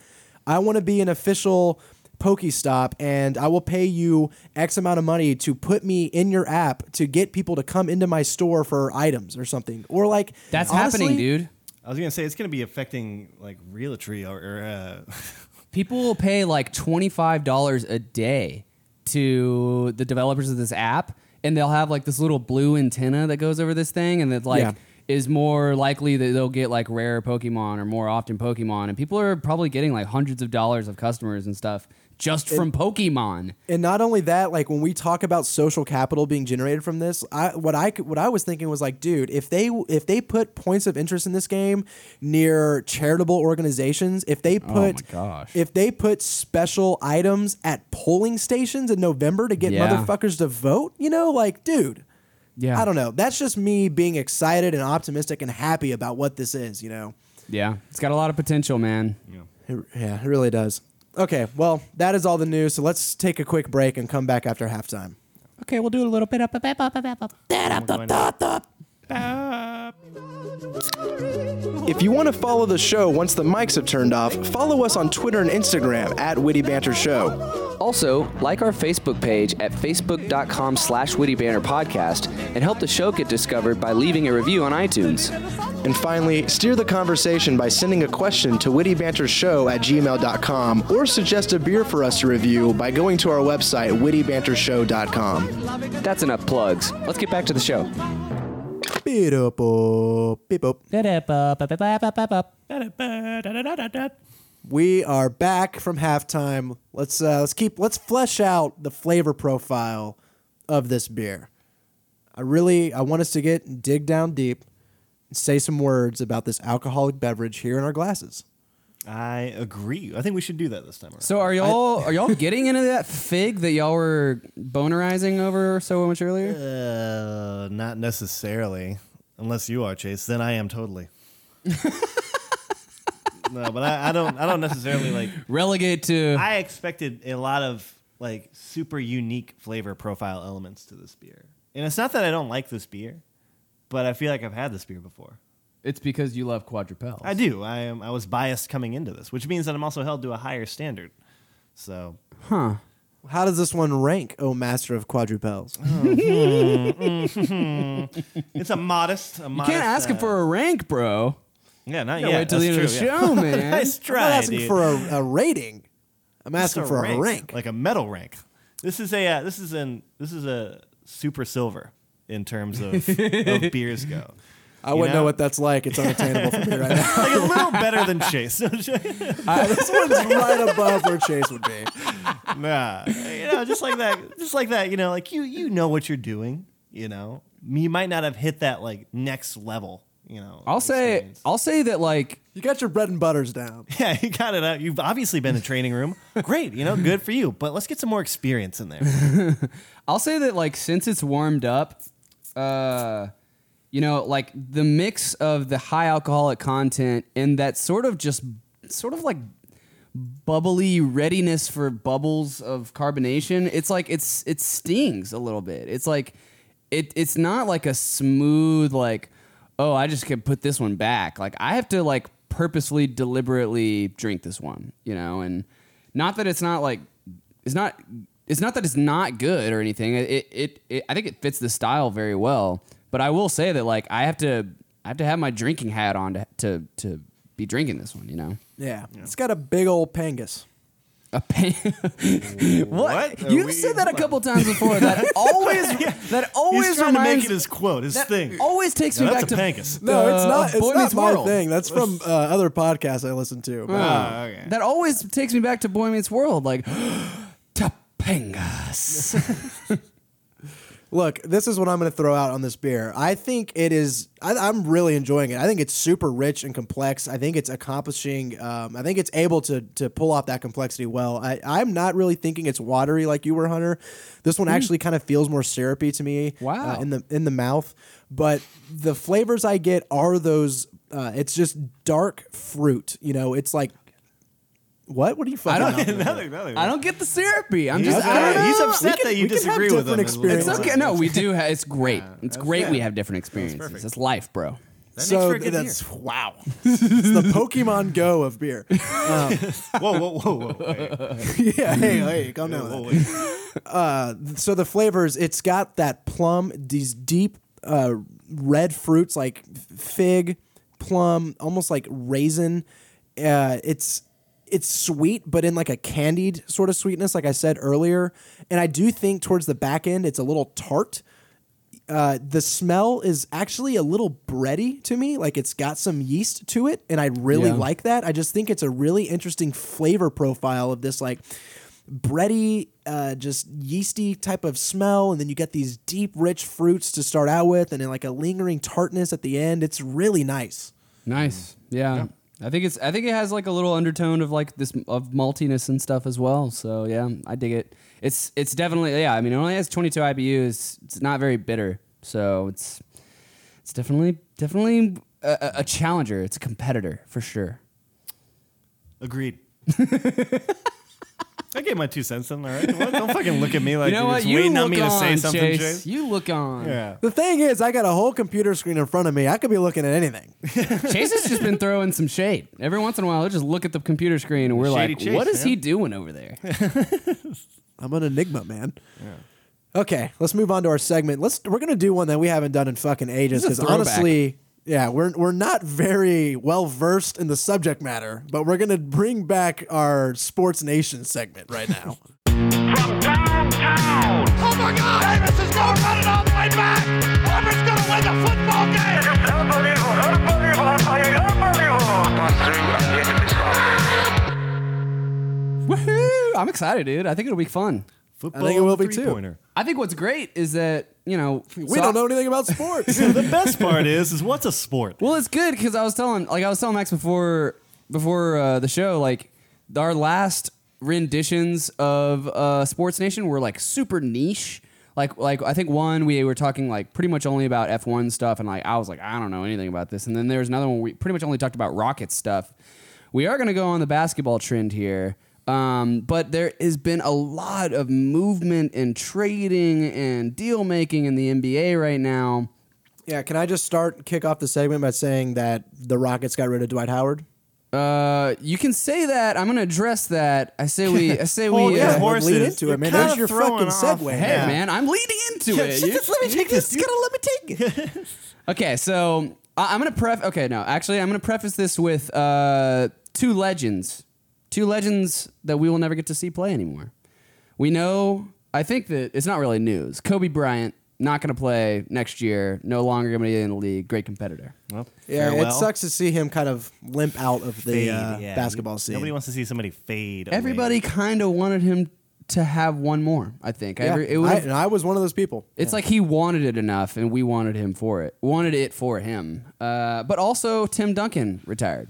I want to be an official Pokestop and I will pay you X amount of money to put me in your app to get people to come into my store for items or something." Or like that's honestly, happening, dude. I was going to say it's going to be affecting like realtry or, or uh, People will pay like $25 a day to the developers of this app, and they'll have like this little blue antenna that goes over this thing, and that like Yeah. is more likely that they'll get like rare Pokemon or more often Pokemon. And people are probably getting like hundreds of dollars of customers and stuff just from Pokemon. And not only that, like when we talk about social capital being generated from this, I what I what I was thinking was like, dude, if they if they put points of interest in this game near charitable organizations, if they oh put my gosh. if they put special items at polling stations in November to get Yeah. motherfuckers to vote, you know, like, dude, Yeah. I don't know. That's just me being excited and optimistic and happy about what this is, you know. Yeah. It's got a lot of potential, man. It, yeah, it really does. Okay, well, that is all the news. So let's take a quick break and come back after halftime. Okay, we'll do a little bit of If you want to follow the show once the mics have turned off, follow us on Twitter and Instagram at Witty Banter Show. Also, like our Facebook page at facebook.com slash Witty Banter Podcast and help the show get discovered by leaving a review on iTunes. And finally, steer the conversation by sending a question to wittybantershow at gmail.com or suggest a beer for us to review by going to our website, wittybantershow.com. That's enough plugs. Let's get back to the show. We are back from halftime. Let's uh, let's keep let's flesh out the flavor profile of this beer. I really I want us to get dig down deep and say some words about this alcoholic beverage here in our glasses. I agree. I think we should do that this time. Around. So are y'all are y'all getting into that fig that y'all were bonerizing over so much earlier? Uh, not necessarily, unless you are Chase. Then I am totally. no, but I, I don't. I don't necessarily like. Relegate to I expected a lot of like super unique flavor profile elements to this beer, and it's not that I don't like this beer, but I feel like I've had this beer before. It's because you love quadrupels. I do. I am. I was biased coming into this, which means that I'm also held to a higher standard. So Huh. How does this one rank, oh master of quadrupels? it's a modest. A You modest, can't ask him uh, for a rank, bro. Yeah, not You yet. gotta wait till the end of That's the true, yeah. show, man. nice try, I'm not asking dude. for a, a rating. I'm Just asking for a rank. like a metal rank. This is a uh, this is an this is a super silver. in terms of, of beers go. I wouldn't know? know what that's like. It's unattainable for me right now. Like a little better than Chase. Uh, this one's right above where Chase would be. nah, you know, just like that, just like that. You know, like you you know what you're doing. You know, you might not have hit that like next level. You know, I'll say. I'll say that like You got your bread and butters down. Yeah, you got it. Out. You've obviously been in the training room. Great, you know, good for you. But let's get some more experience in there. I'll say that like since it's warmed up, uh, you know, like the mix of the high alcoholic content and that sort of just sort of like bubbly readiness for bubbles of carbonation. It's like it's it stings a little bit. It's like it it's not like a smooth like oh I just can put this one back. Like I have to like purposefully deliberately drink this one, you know, and not that it's not like it's not it's not that it's not good or anything. It, it, it I think it fits the style very well. But I will say that like I have to I have to have my drinking hat on to to, to be drinking this one. You know, Yeah. It's got a big old pangus. a pain. what? What? Are You've we- said that a couple times before. That always that always He's trying to reminds make it his quote, his that thing. always takes Now me that's back a to pangus. No, it's uh, not. It's Boy not Meets my World. thing. That's from uh, other podcasts I listen to. But, Ah, okay. That always takes me back to Boy Meets World. Like Topangas. Look, this is what I'm going to throw out on this beer. I think it is. I, I'm really enjoying it. I think it's super rich and complex. I think it's accomplishing. Um, I think it's able to to pull off that complexity well. I, I'm not really thinking it's watery like you were, Hunter. This one actually kind of feels more syrupy to me. Wow. uh, in the in the mouth, but the flavors I get are those. Uh, it's just dark fruit. You know, it's like. What? What are you fucking? don't- mouthing? Nothing, nothing. I don't get the syrupy. I'm He's, just. I don't know. he's upset can- that you we can have disagree with him. different experiences. It's okay. No, we do. Ha- it's great. it's great. yeah. We have different experiences. It's life, bro. That so makes for a that's wow. it's the Pokemon Go of beer. Whoa, whoa, whoa, whoa. Wait. yeah, hey, hey, come down. Whoa, with that. So the flavors, it's got that plum, these deep uh, red fruits like fig, plum, almost like raisin. Uh, it's it's sweet, but in like a candied sort of sweetness, like I said earlier. And I do think towards the back end, it's a little tart. Uh, the smell is actually a little bready to me. Like it's got some yeast to it, and I really Yeah. like that. I just think it's a really interesting flavor profile of this like bready, uh, just yeasty type of smell, and then you get these deep, rich fruits to start out with, and then like a lingering tartness at the end. It's really nice. Nice. Yeah. I think it's. I think it has like a little undertone of like this of maltiness and stuff as well. So yeah, I dig it. It's it's definitely yeah. I mean, it only has 22 IBUs. It's not very bitter, so it's it's definitely definitely a, a- a challenger. It's a competitor for sure. Agreed. I gave my two cents in, all right? What? Don't fucking look at me like you know are what? just You waiting on me to say something, Chase. Chase. You look on. Yeah. The thing is, I got a whole computer screen in front of me. I could be looking at anything. Chase has just been throwing some shade. Every once in a while, he'll just look at the computer screen and we're Shady like, Chase, what is man. he doing over there? I'm an enigma, man. Okay, let's move on to our segment. Let's we're gonna do one that we haven't done in fucking ages This is a because honestly, yeah, we're we're not very well versed in the subject matter, but we're gonna bring back our Sports Nation segment right now. from downtown. Oh my God! Davis is going to run it all the way back. Auburn's going to win the football game. It's unbelievable, unbelievable, unbelievable. Woohoo! I'm excited, dude. I think it'll be fun. Football I think it will be too. three-pointer. I think what's great is that you know We don't know anything about sports. the best part is, is what's a sport? Well, it's good because I was telling, like, I was telling Max before before uh, the show, like, our last renditions of uh, Sports Nation were like super niche. Like, like I think one we were talking like pretty much only about F one stuff, and like I was like I don't know anything about this. And then there was another one we pretty much only talked about rocket stuff. We are going to go on the basketball trend here. Um, but there has been a lot of movement and trading and deal making in the NBA right now. yeah, can I just start kick off the segment by saying that the Rockets got rid of Dwight Howard? Uh, you can say that. I'm gonna address that. I say we. I say we. your Uh, horses. lead into it, man. There's your fucking segue. hey, Yeah. man, I'm leading into it. just- just let me take this, Just gotta let me take it. okay, so I- I'm gonna pref. Okay, no, actually, I'm gonna preface this with uh, two legends, two legends that we will never get to see play anymore. We know. I think that it's not really news. Kobe Bryant not going to play next year. No longer going to be in the league. Great competitor. Well, Yeah, farewell. it sucks to see him kind of limp out of the Fade, uh, yeah. basketball scene. Nobody wants to see somebody fade. Everybody kind of wanted him to have one more. I think. Yeah, Every- it I, and I was one of those people. It's like he wanted it enough, and we wanted him for it. Wanted it for him. Uh, but also, Tim Duncan retired.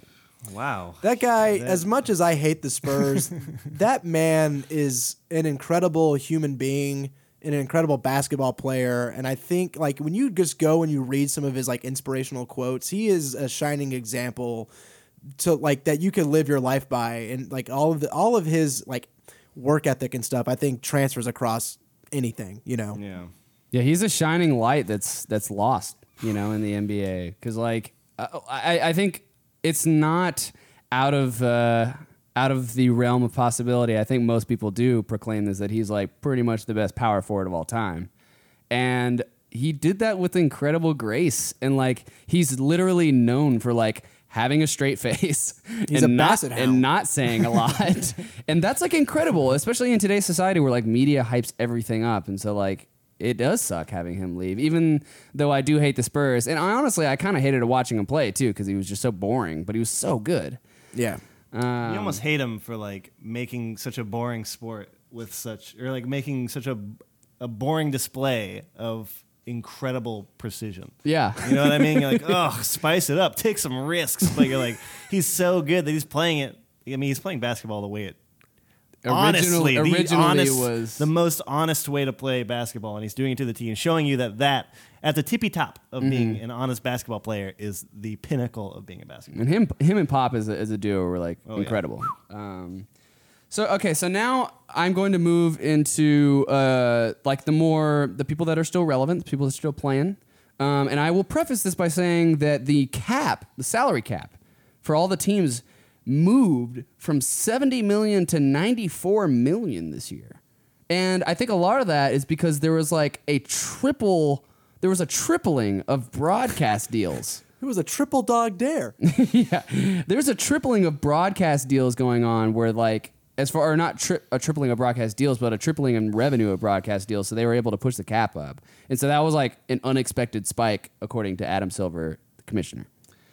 Wow. That guy, as much as I hate the Spurs, that man is an incredible human being, and an incredible basketball player. And I think like when you just go and you read some of his like inspirational quotes, he is a shining example to like that you can live your life by. And like all of the all of his like work ethic and stuff, I think transfers across anything, you know. Yeah. Yeah, he's a shining light that's that's lost, you know, in the NBA. Because like, uh, I I think it's not out of uh, out of the realm of possibility. I think most people do proclaim this that he's like pretty much the best power forward of all time, and he did that with incredible grace. And like, he's literally known for like having a straight face He's and a not and not saying a lot. and that's like incredible, especially in today's society where like media hypes everything up. And so like it does suck having him leave, even though I do hate the Spurs. And I honestly, I kind of hated watching him play too because he was just so boring, but he was so good. Yeah. Um, you almost hate him for like making such a boring sport with such, or like making such a a boring display of incredible precision. Yeah. You know what I mean? You're like, oh, spice it up, take some risks. But you're like, he's so good that he's playing it. I mean, he's playing basketball the way it honestly, the originally honest, was- the most honest way to play basketball, and he's doing it to the T and showing you that that at the tippy top of being Mm-hmm. an honest basketball player is the pinnacle of being a basketball. And him, him and Pop as a, as a duo were like Oh, yeah. incredible. Um, so okay, so now I'm going to move into uh, like the more the people that are still relevant, the people that are still playing. Um, and I will preface this by saying that the cap, the salary cap, for all the teams moved from 70 million to 94 million this year. And I think a lot of that is because there was like a triple, there was a tripling of broadcast deals. It was a triple dog dare. yeah, there's a tripling of broadcast deals going on where like as far or not tri- a tripling of broadcast deals, but a tripling in revenue of broadcast deals. So they were able to push the cap up, and so that was like an unexpected spike, according to Adam Silver, the commissioner.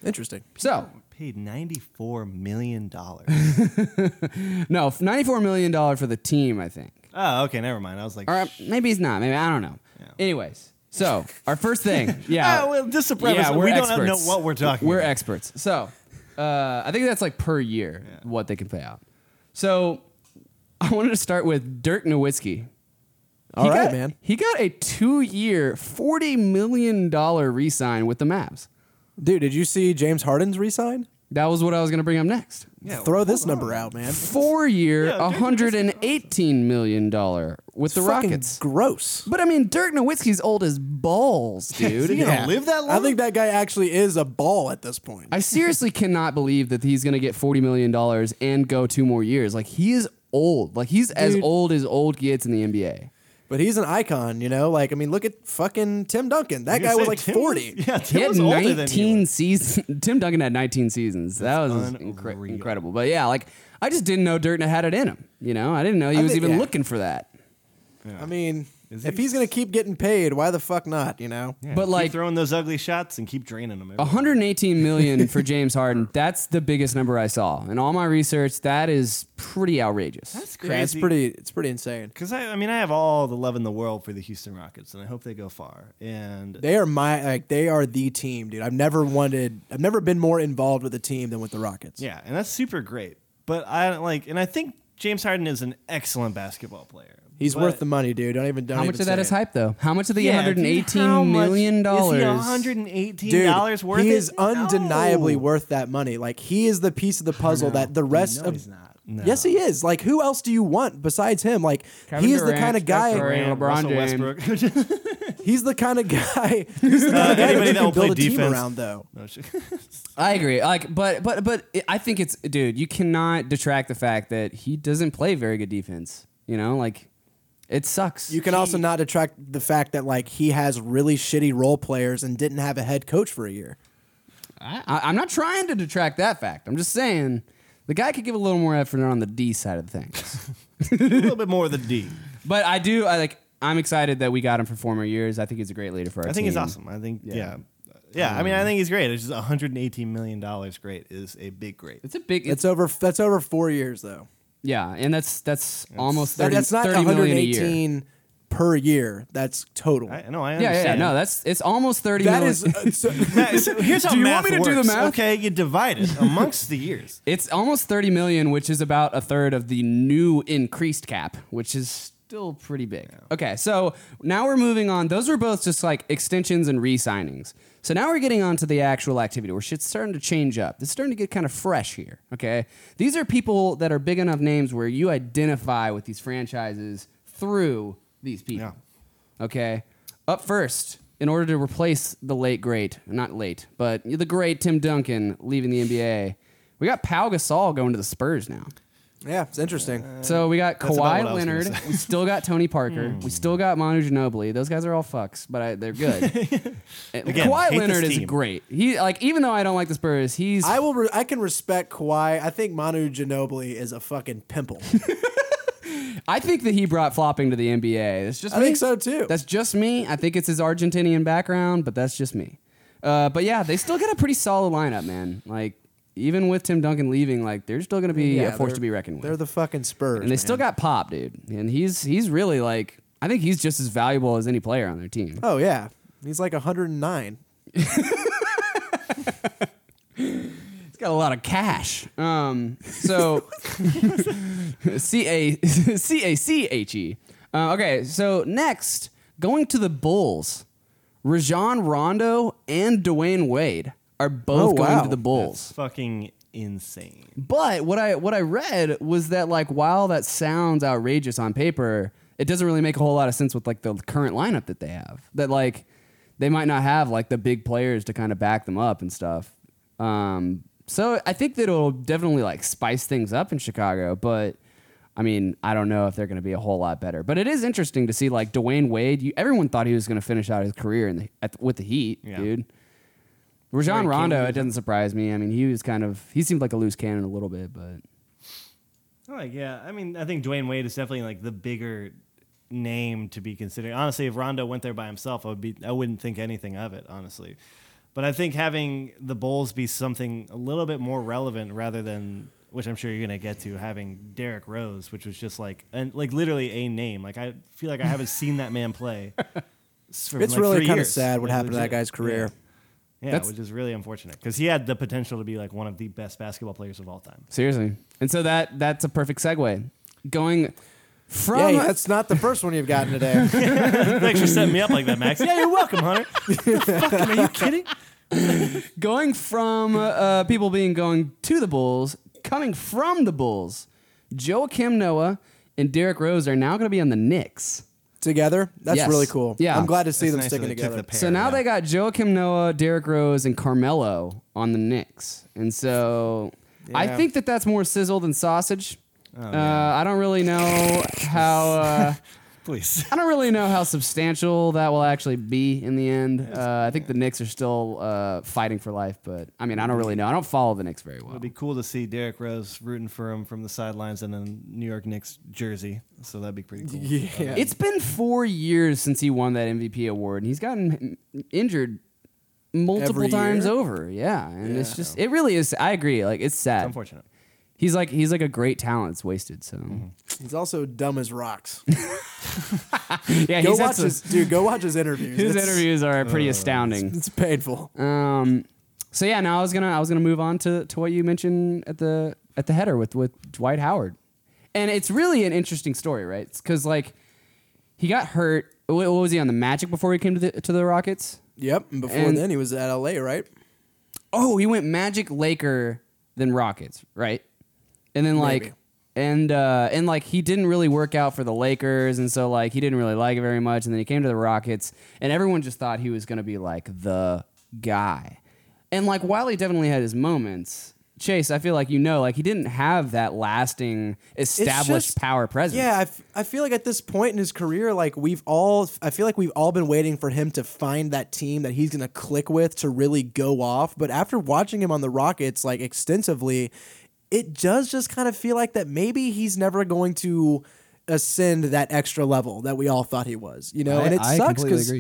Interesting. So Paid ninety four million dollars. no, ninety four million dollar for the team, I think. oh, okay, never mind. I was like, Or uh, maybe he's not. Maybe I don't know. Anyways, so our first thing, yeah, Ah, well, just to preface, yeah, we're we experts. don't know what we're talking. We're about. experts. So, uh, I think that's like per year what they can pay out. So, I wanted to start with Dirk Nowitzki. All He right, got- man. He got a two-year, forty million dollar re-sign with the Mavs. Dude, did you see James Harden's resign? That was what I was going to bring up next. Yeah, Throw this number out, man. Four-year, Yeah, Dirk hundred and eighteen million dollar with the Fucking Rockets. gross. But I mean, Dirk Nowitzki's old as balls, dude. Is he gonna live that long? I think that guy actually is a ball at this point. I seriously cannot believe that he's going to get $40 million and go two more years. Like, he is old. Like, he's as Dude. old as old gets in the NBA. But he's an icon, you know? Like, I mean, look at fucking Tim Duncan. That You guy was like Tim 40. Yeah, He had was older than you. 19 seasons. Tim Duncan had 19 seasons. that was incre- incredible. But yeah, like, I just didn't know Dirk had it in him. You know, I didn't know he I was think- even yeah. looking for that. I mean, Is if he- he's going to keep getting paid, why the fuck not, you know? Yeah, But, keep like- throwing those ugly shots and keep draining them. 118 million for James Harden. That's the biggest number I saw. In all my research, that is pretty outrageous. That's Yeah, it's pretty it's pretty insane. Because I, I mean, I have all the love in the world for the Houston Rockets, and I hope they go far. And They are my like they are the team, dude. I've never wanted I've never been more involved with a team than with the Rockets. yeah, and that's super great. But I don't like, and I think James Harden is an excellent basketball player. He's But- worth the money, dude. Don't even don't How even much of that say is it. hype, though? How much of the Yeah, 118 dude, how much- dollars? Is he 118 Dude, dollars worth he it? is undeniably No. worth that money. Like he is the piece of the puzzle that the rest No, of he's not. No. Yes, he is. Like who else do you want besides him? Like Kevin he is the kind of guy. Curry. Durant, LeBron Russell James. Westbrook. He's the kind of guy. He's the kind of uh, guy anybody you that can will play build a team around, though. No, shit. I agree. Like, but but but I think it's dude. You cannot detract the fact that he doesn't play very good defense. You know, like it sucks. You can also not detract the fact that like he has really shitty role players and didn't have a head coach for a year. I, I- I'm not trying to detract that fact. I'm just saying the guy could give a little more effort on the D side of things. a little bit more of the D. but I do. I like. I'm excited that we got him for four more years. I think he's a great leader for our I team. think he's awesome. I think Yeah. yeah. Yeah, I mean, I um, think he's great. It's just 118 million dollars. Great is a big great. It's a big. It's, It's over. That's over four years though. Yeah, and that's that's almost 30, that's not 30 million a year. per year. That's total. I know. I Yeah, yeah, yeah. No, that's it's almost thirty that million. is. uh, so, Matt, so here's how Do you math want me to do the math? Okay, you divide it amongst the years. It's almost 30 million, which is about a third of the new increased cap, which is still pretty big. Okay, so now we're moving on. Those were both just like extensions and re signings. So now we're getting on to the actual activity where shit's starting to change up. It's starting to get kind of fresh here. Okay. These are people that are big enough names where you identify with these franchises through these people. Okay. Up first, in order to replace the late great, not late, but the great Tim Duncan leaving the NBA, we got Pau Gasol going to the Spurs now. Yeah, it's interesting. So we got That's about what I Kawhi was gonna Leonard. Hmm. We still got Tony Parker. we still got Manu Ginobili. Those guys are all fucks, but I, they're good. And Again, Kawhi hate this Leonard is team. great. He like even though I don't like the Spurs, he's I will. Re- I can respect Kawhi. I think Manu Ginobili is a fucking pimple. I think that he brought flopping to the NBA. It's just I me. think so too. That's just me. I think it's his Argentinian background, but that's just me. Uh, but yeah, they still got a pretty solid lineup, man. Like even with Tim Duncan leaving, like they're still going to be Yeah, a force to be reckoned with. They're the fucking Spurs. and they still got Pop, dude, and he's he's really like I think he's just as valuable as any player on their team. Oh yeah, he's like 109. He's got a lot of cash. Um, so C A C A C H E. Uh, okay, so next, going to the Bulls, Rajon Rondo and Dwyane Wade are both Oh, going wow. to the Bulls. It's fucking insane. But what I what I read was that like while that sounds outrageous on paper, it doesn't really make a whole lot of sense with like the current lineup that they have. That like they might not have like the big players to kind of back them up and stuff. Um, so I think that it'll definitely like spice things up in Chicago, but I mean, I don't know if they're going to be a whole lot better. But it is interesting to see like Dwyane Wade. You, everyone thought he was going to finish out his career in the, at, with the Heat, Yeah. dude. Rajon Rondo, it doesn't surprise me. I mean, he was kind of he seemed like a loose cannon a little bit, but oh, Like, yeah, I mean, I think Dwyane Wade is definitely like the bigger name to be considered. Honestly, if Rondo went there by himself, I would be, I wouldn't think anything of it, honestly. But I think having the Bulls be something a little bit more relevant rather than, which I'm sure you're gonna get to, having Derrick Rose, which was just like, and like literally a name. Like I feel like I haven't seen that man play. for, It's like, really kind of sad what Like, happened to that guy's career. Yeah. Yeah, That's- which is really unfortunate because he had the potential to be like one of the best basketball players of all time. seriously. And so that that's a perfect segue. Going from Yeah, that's not the first one you've gotten today. Thanks for setting me up like that, Max. Yeah, you're welcome, Hunter. Fucking, are you kidding? going from uh, people being going to the Bulls, coming from the Bulls, Joakim Noah and Derrick Rose are now going to be on the Knicks. Together. That's Yes. really cool. Yeah. I'm glad to see It's them nice sticking that they kept together. the pair, so now yeah. they got Joakim Noah, Derrick Rose, and Carmelo on the Knicks, and so I Yeah. think that that's more sizzle than sausage. Oh, uh, I don't really know how. Uh, Please. I don't really know how substantial that will actually be in the end. Uh, I think the Knicks are still uh, fighting for life, but I mean, I don't really know. I don't follow the Knicks very well. It'd be cool to see Derrick Rose rooting for him from the sidelines in a New York Knicks jersey. So that'd be pretty cool. Yeah. It's been four years since he won that MVP award, and he's gotten injured multiple Every times year? over. Yeah, and it's just it really is. I agree. Like it's sad. It's unfortunate. He's like he's like a great talent. It's wasted. So He's also dumb as rocks. yeah, go watch some- his dude. Go watch his interviews. his It's- interviews are pretty astounding. It's painful. Um, so yeah, now I was gonna I was gonna move on to, to what you mentioned at the at the header with with Dwight Howard, and it's really an interesting story, right? Because like he got hurt. What, what was he on the Magic before he came to the to the Rockets? Yep. And before And- then, he was at LA, right? Oh, he went Magic, Laker, then Rockets, right? And then like. Maybe. And uh, and like he didn't really work out for the Lakers, and so like he didn't really like it very much. And then he came to the Rockets, and everyone just thought he was going to be like the guy. And like while he definitely had his moments, Chase, I feel like you know, like he didn't have that lasting established just- power presence. Yeah, I, f- I feel like at this point in his career, like we've all, I feel like we've all been waiting for him to find that team that he's gonna click with to really go off. But after watching him on the Rockets like extensively, it does just kind of feel like that maybe he's never going to ascend that extra level that we all thought he was. You know, I- and it I sucks because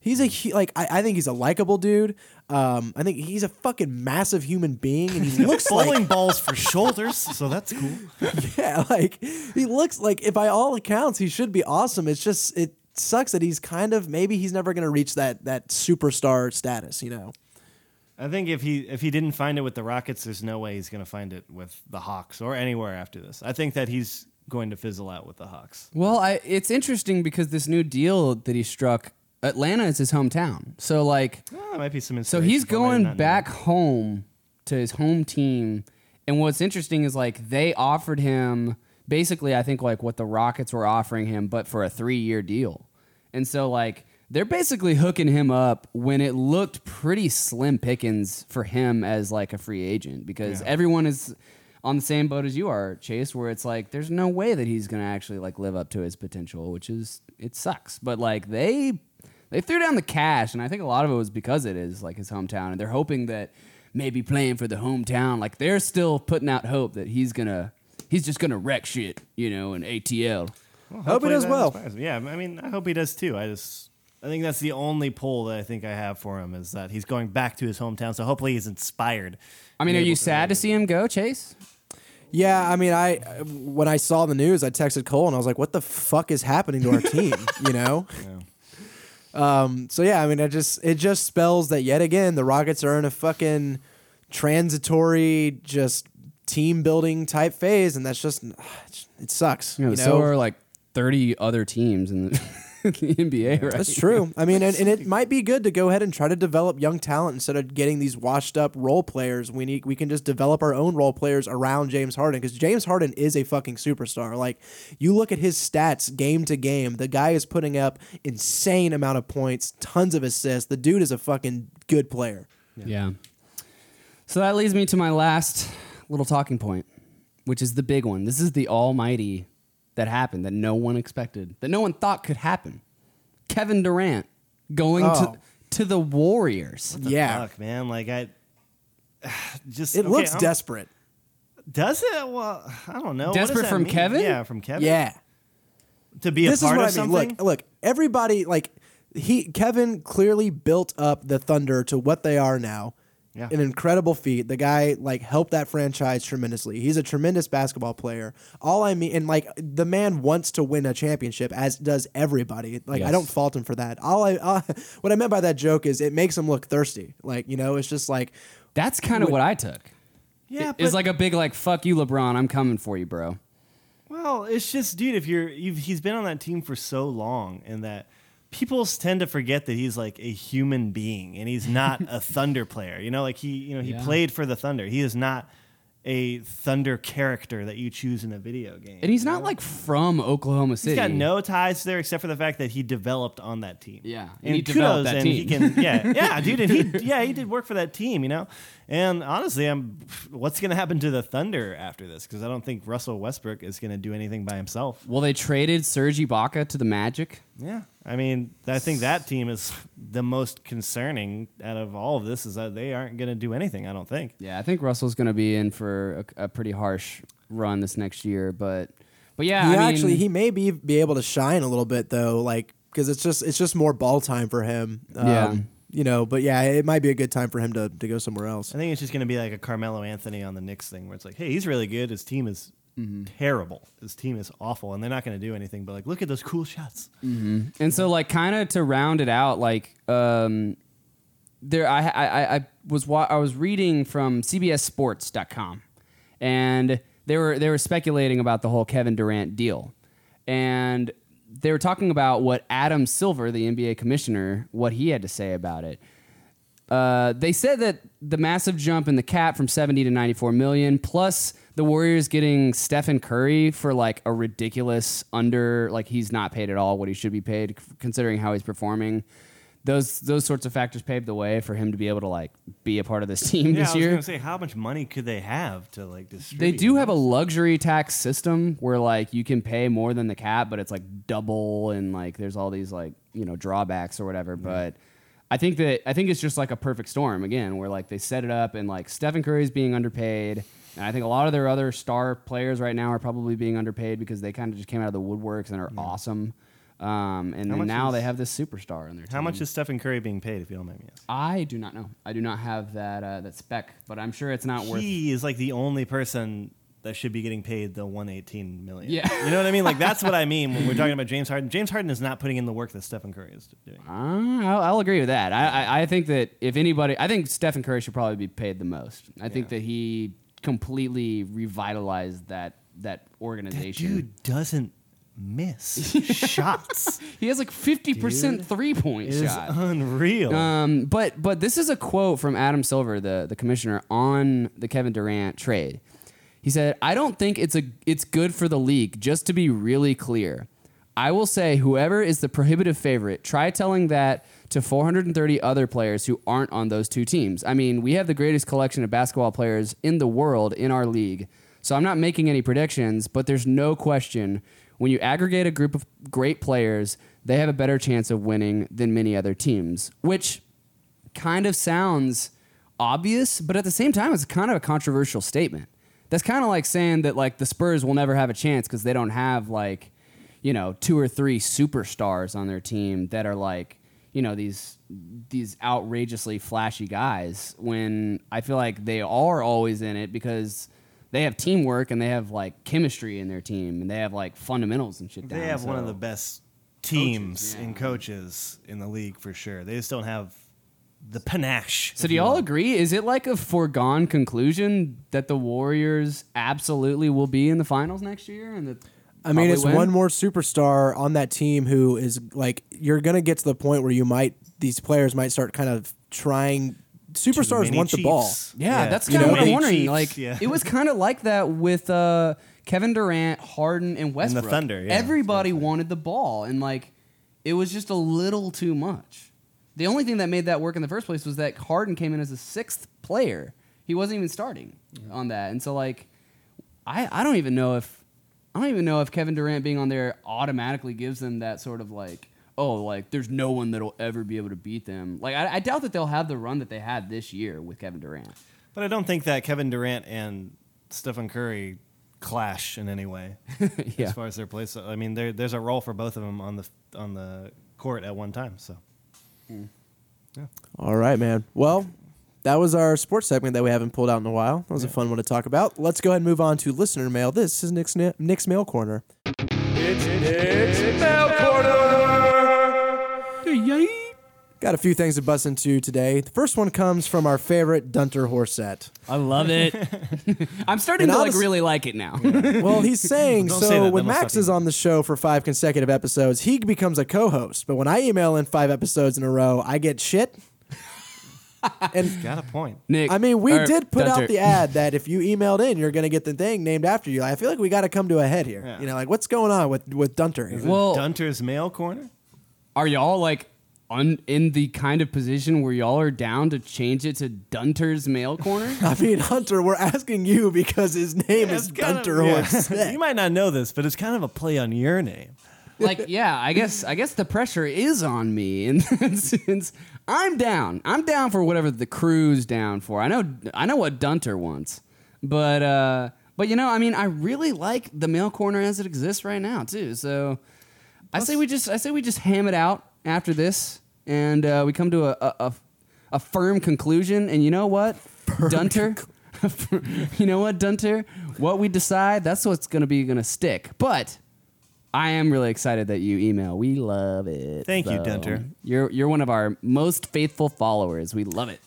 he's a hu- like I, I think he's a likable dude. Um, I think he's a fucking massive human being, and he looks like Bowling balls for shoulders, so that's cool. yeah, like he looks like if by all accounts he should be awesome. It's just it sucks that he's kind of maybe he's never gonna reach that that superstar status. You know. I think if he if he didn't find it with the Rockets, there's no way he's going to find it with the Hawks or anywhere after this. I think that he's going to fizzle out with the Hawks. Well, I, it's interesting because this new deal that he struck, Atlanta is his hometown. So like, Oh, might be some. so he's for him. I did going not know back home to his home team. And what's interesting is like they offered him basically, I think like what the Rockets were offering him, but for a three year deal. And so like they're basically hooking him up when it looked pretty slim pickings for him as like a free agent because everyone is on the same boat as you are, Chase, where it's like there's no way that he's gonna actually like live up to his potential, which is it sucks. But like they they threw down the cash, and I think a lot of it was because it is like his hometown, and they're hoping that maybe playing for the hometown, like they're still putting out hope that he's gonna he's just gonna wreck shit, you know, in ATL. Hope he does well. Yeah, I mean, I hope he does too. I just, I think that's the only pull that I think I have for him is that he's going back to his hometown. So hopefully he's inspired. I mean, are you able sad to see him go, Chase? Yeah, I mean, I when I saw the news, I texted Cole and I was like, "What the fuck is happening to our team?" you know. Um. So yeah, I mean, it just it just spells that yet again the Rockets are in a fucking transitory, just team building type phase, and that's just it sucks. You know, so are like thirty other teams in the, the NBA, right? That's true. I mean, and, and it might be good to go ahead and try to develop young talent instead of getting these washed up role players. We need we can just develop our own role players around James Harden because James Harden is a fucking superstar. Like you look at his stats game to game, the guy is putting up insane amount of points, tons of assists. The dude is a fucking good player. Yeah. So that leads me to my last little talking point, which is the big one. This is the almighty that happened that no one expected, that no one thought could happen. Kevin Durant going Oh. to to the Warriors. yeah, Fuck, man. Like I just it okay, looks I'm- desperate. Does it? Well, I don't know. Desperate from mean? Kevin? Yeah, from Kevin. Yeah. to be a this is part what of I mean. something. Look, look, everybody like he Kevin clearly built up the Thunder to what they are now. Yeah. An incredible feat. The guy like helped that franchise tremendously. He's a tremendous basketball player. All I mean and like the man wants to win a championship as does everybody. Like I don't fault him for that. All I uh, what I meant by that joke is it makes him look thirsty. Like, you know, it's just like That's kind of what I took. yeah, It's but- like a big like fuck you, LeBron. I'm coming for you, bro. Well, it's just, dude, if you're, you've, he's been on that team for so long, and that people tend to forget that he's like a human being, and he's not a Thunder player. You know, like he, you know, he Yeah. played for the Thunder. He is not a Thunder character that you choose in a video game. And he's not like from Oklahoma City. He's got no ties there except for the fact that he developed on that team. Yeah, and and, he developed kudos, that and team. he can, yeah, yeah, dude, and he, yeah, he did work for that team, you know. And honestly, I'm, what's going to happen to the Thunder after this? Because I don't think Russell Westbrook is going to do anything by himself. Well, they traded Serge Ibaka to the Magic. Yeah, I mean, I think that team is the most concerning out of all of this. Is that they aren't going to do anything. I don't think. Yeah, I think Russell's going to be in for a, a pretty harsh run this next year, but but yeah, he I mean, actually he may be be able to shine a little bit though, like because it's just it's just more ball time for him. Um, Yeah. You know, but yeah, it might be a good time for him to, to go somewhere else. I think it's just going to be like a Carmelo Anthony on the Knicks thing, where it's like, hey, he's really good. His team is Mm-hmm. terrible. His team is awful, and they're not going to do anything. But like, look at those cool shots. And so, like, kind of to round it out, like, um, there, I, I, I- I was, wa- I was reading from CBSSports.com, and they were, they were speculating about the whole Kevin Durant deal, and they were talking about what Adam Silver, the NBA commissioner, what he had to say about it. Uh, they said that the massive jump in the cap from 70 to 94 million, plus the Warriors getting Stephen Curry for like a ridiculous under, like he's not paid at all what he should be paid, considering how he's performing. Those those sorts of factors paved the way for him to be able to like be a part of this team Yeah, I this was year. going to say, how much money could they have to like distribute? They do have a luxury tax system where like you can pay more than the cap, but it's like double and like there's all these like you know drawbacks or whatever. But I think that I think it's just like a perfect storm again, where like they set it up and like Stephen Curry's being underpaid, And I think a lot of their other star players right now are probably being underpaid because they kind of just came out of the woodworks and are awesome. Um, and then now is- they have this superstar in their team. How much is Stephen Curry being paid, if you don't mind me asking? I do not know. I do not have that uh, that spec, but I'm sure it's not worth. He is like the only person that should be getting paid the 118 million. Yeah. You know what I mean? Like that's what I mean when we're talking about James Harden. James Harden is not putting in the work that Stephen Curry is doing. Uh, I'll, I'll agree with that. I, I, I think that if anybody, I think Stephen Curry should probably be paid the most. I think that he completely revitalized that that organization. Dude doesn't miss shots. He has like fifty percent three point It is shot. unreal. Um, but but this is a quote from Adam Silver, the the commissioner, on the Kevin Durant trade. He said, "I don't think it's a it's good for the league. Just to be really clear, I will say whoever is the prohibitive favorite, try telling that to 430 other players who aren't on those two teams. I mean, we have the greatest collection of basketball players in the world in our league. So I'm not making any predictions, but there's no question when you aggregate a group of great players, they have a better chance of winning than many other teams, which kind of sounds obvious, but at the same time, it's kind of a controversial statement. That's kind of like saying that like the Spurs will never have a chance because they don't have like, you know, two or three superstars on their team that are like, you know, these these outrageously flashy guys. When I feel like they are always in it because they have teamwork and they have like chemistry in their team and they have like fundamentals and shit. they down, have one of the best teams yeah. and coaches in the league for sure. They just don't have the panache. So do you y'all will. agree? Is it like a foregone conclusion that the Warriors absolutely will be in the finals next year? And that I mean, it's win? one more superstar on that team who is like you're gonna get to the point where you might these players might start kind of trying. Superstars many want the ball. Chiefs. Yeah, that's kind of what I'm Many wondering. Chiefs, like, yeah. it was kind of like that with uh, Kevin Durant, Harden, and Westbrook. Thunder, yeah. Everybody wanted the ball, and like, it was just a little too much. The only thing that made that work in the first place was that Harden came in as a sixth player. He wasn't even starting on that, and so like, I I don't even know if I don't even know if Kevin Durant being on there automatically gives them that sort of like, oh, like there's no one that'll ever be able to beat them. Like I, I doubt that they'll have the run that they had this year with Kevin Durant. But I don't think that Kevin Durant and Stephen Curry clash in any way Yeah. as far as their place. I mean, there, there's a role for both of them on the on the court at one time. So hmm. yeah. All right, man. Well, that was our sports segment that we haven't pulled out in a while. That was a fun one to talk about. Let's go ahead and move on to listener mail. This is Nick's, Nick's Mail Corner. Got a few things to bust into today. The first one comes from our favorite Dunter Horset. I love it. I'm starting And to like honest- really like it now. Well, he's saying Don't say so that, when then we'll Max stop is on the show for five consecutive episodes, he becomes a co-host. But when I email in five episodes in a row, I get shit. and got a point. Nick, I mean, we or did put Dunter. out the ad that if you emailed in, you're going to get the thing named after you. I feel like we got to come to a head here. Yeah. You know, like what's going on with with Dunter? here? Well, Dunter's mail corner. are y'all like un- in the kind of position where y'all are down to change it to Dunter's Mail Corner? I mean, Hunter, we're asking you because his name is It's kind of- Dunter yeah. Horset. you might not know this, but it's kind of a play on your name. like, yeah, I guess I guess the pressure is on me, and since I'm down, I'm down for whatever the crew's down for. I know I know what Dunter wants, but uh, but you know, I mean, I really like the Mail Corner as it exists right now too. So I say we just I say we just ham it out after this, and uh, we come to a, a, a, a firm conclusion. And you know what, Dunter, you know what, Dunter, what we decide, that's what's gonna be gonna stick. But I am really excited that you email. We love it. Thank you, so. Dunter. You're you're one of our most faithful followers. We love it.